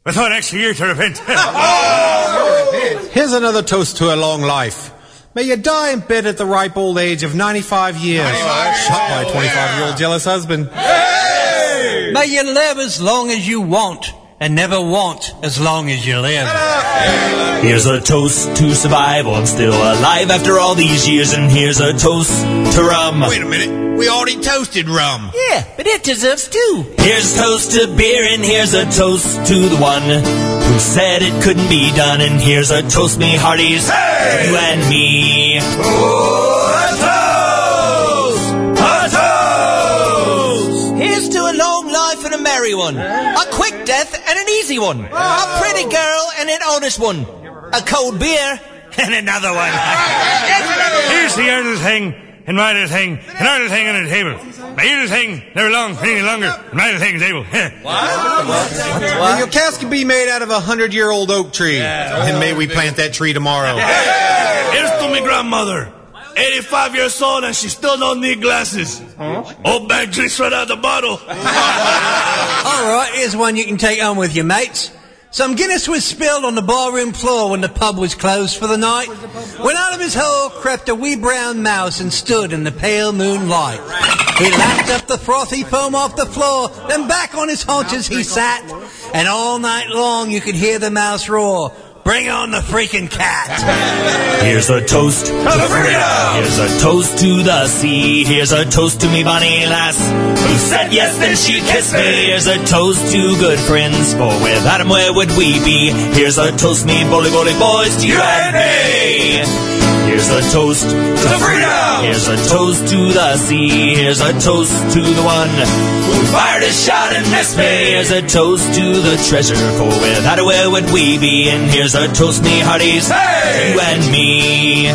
With one extra year to repent. Oh! Here's another toast to a long life. May you die in bed at the ripe old age of 95 years. Shot by a 25 year old jealous husband. May you live as long as you want and never want as long as you live. Here's a toast to survival. I'm still alive after all these years, and here's a toast to rum. Wait a minute. We already toasted rum. Yeah, but it deserves two. Here's a toast to beer, and here's a toast to the one who said it couldn't be done, and here's a toast, me hearties, to you and me. Oh, a toast! A toast! Here's to a long life and a merry one. A quick death and an easy one. A pretty girl and an honest one. A cold beer and another one. Here's the other thing, and my little thing, and our little thing on the table. My little thing never long any longer, and my little thing is able. Well, your cast can be made out of a hundred year old oak tree. And may we plant that tree tomorrow. Here's to my grandmother. 85 years old and she still don't need glasses. Old bag drinks right out of the bottle. All right, here's one you can take home with you, mates. Some Guinness was spilled on the barroom floor when the pub was closed for the night. When out of his hole crept a wee brown mouse and stood in the pale moonlight. He lapped up the frothy foam off the floor, then back on his haunches he sat. And all night long you could hear the mouse roar, Bring on the freaking cat! Here's a toast to freedom. Here's a toast to the sea. Here's a toast to me bonny lass who said yes, then she kissed me. Here's a toast to good friends, for without 'em where would we be? Here's a toast, me bully bully boys, to you and me. Here's a toast to freedom. Here's a toast to the sea. Here's a toast to the one who fired a shot and missed me. Here's a toast to the treasure, for without it, where would we be? And here's a toast, me hearties, to you and me.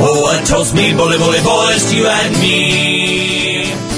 Oh, a toast, me bully bully boys, to you and me.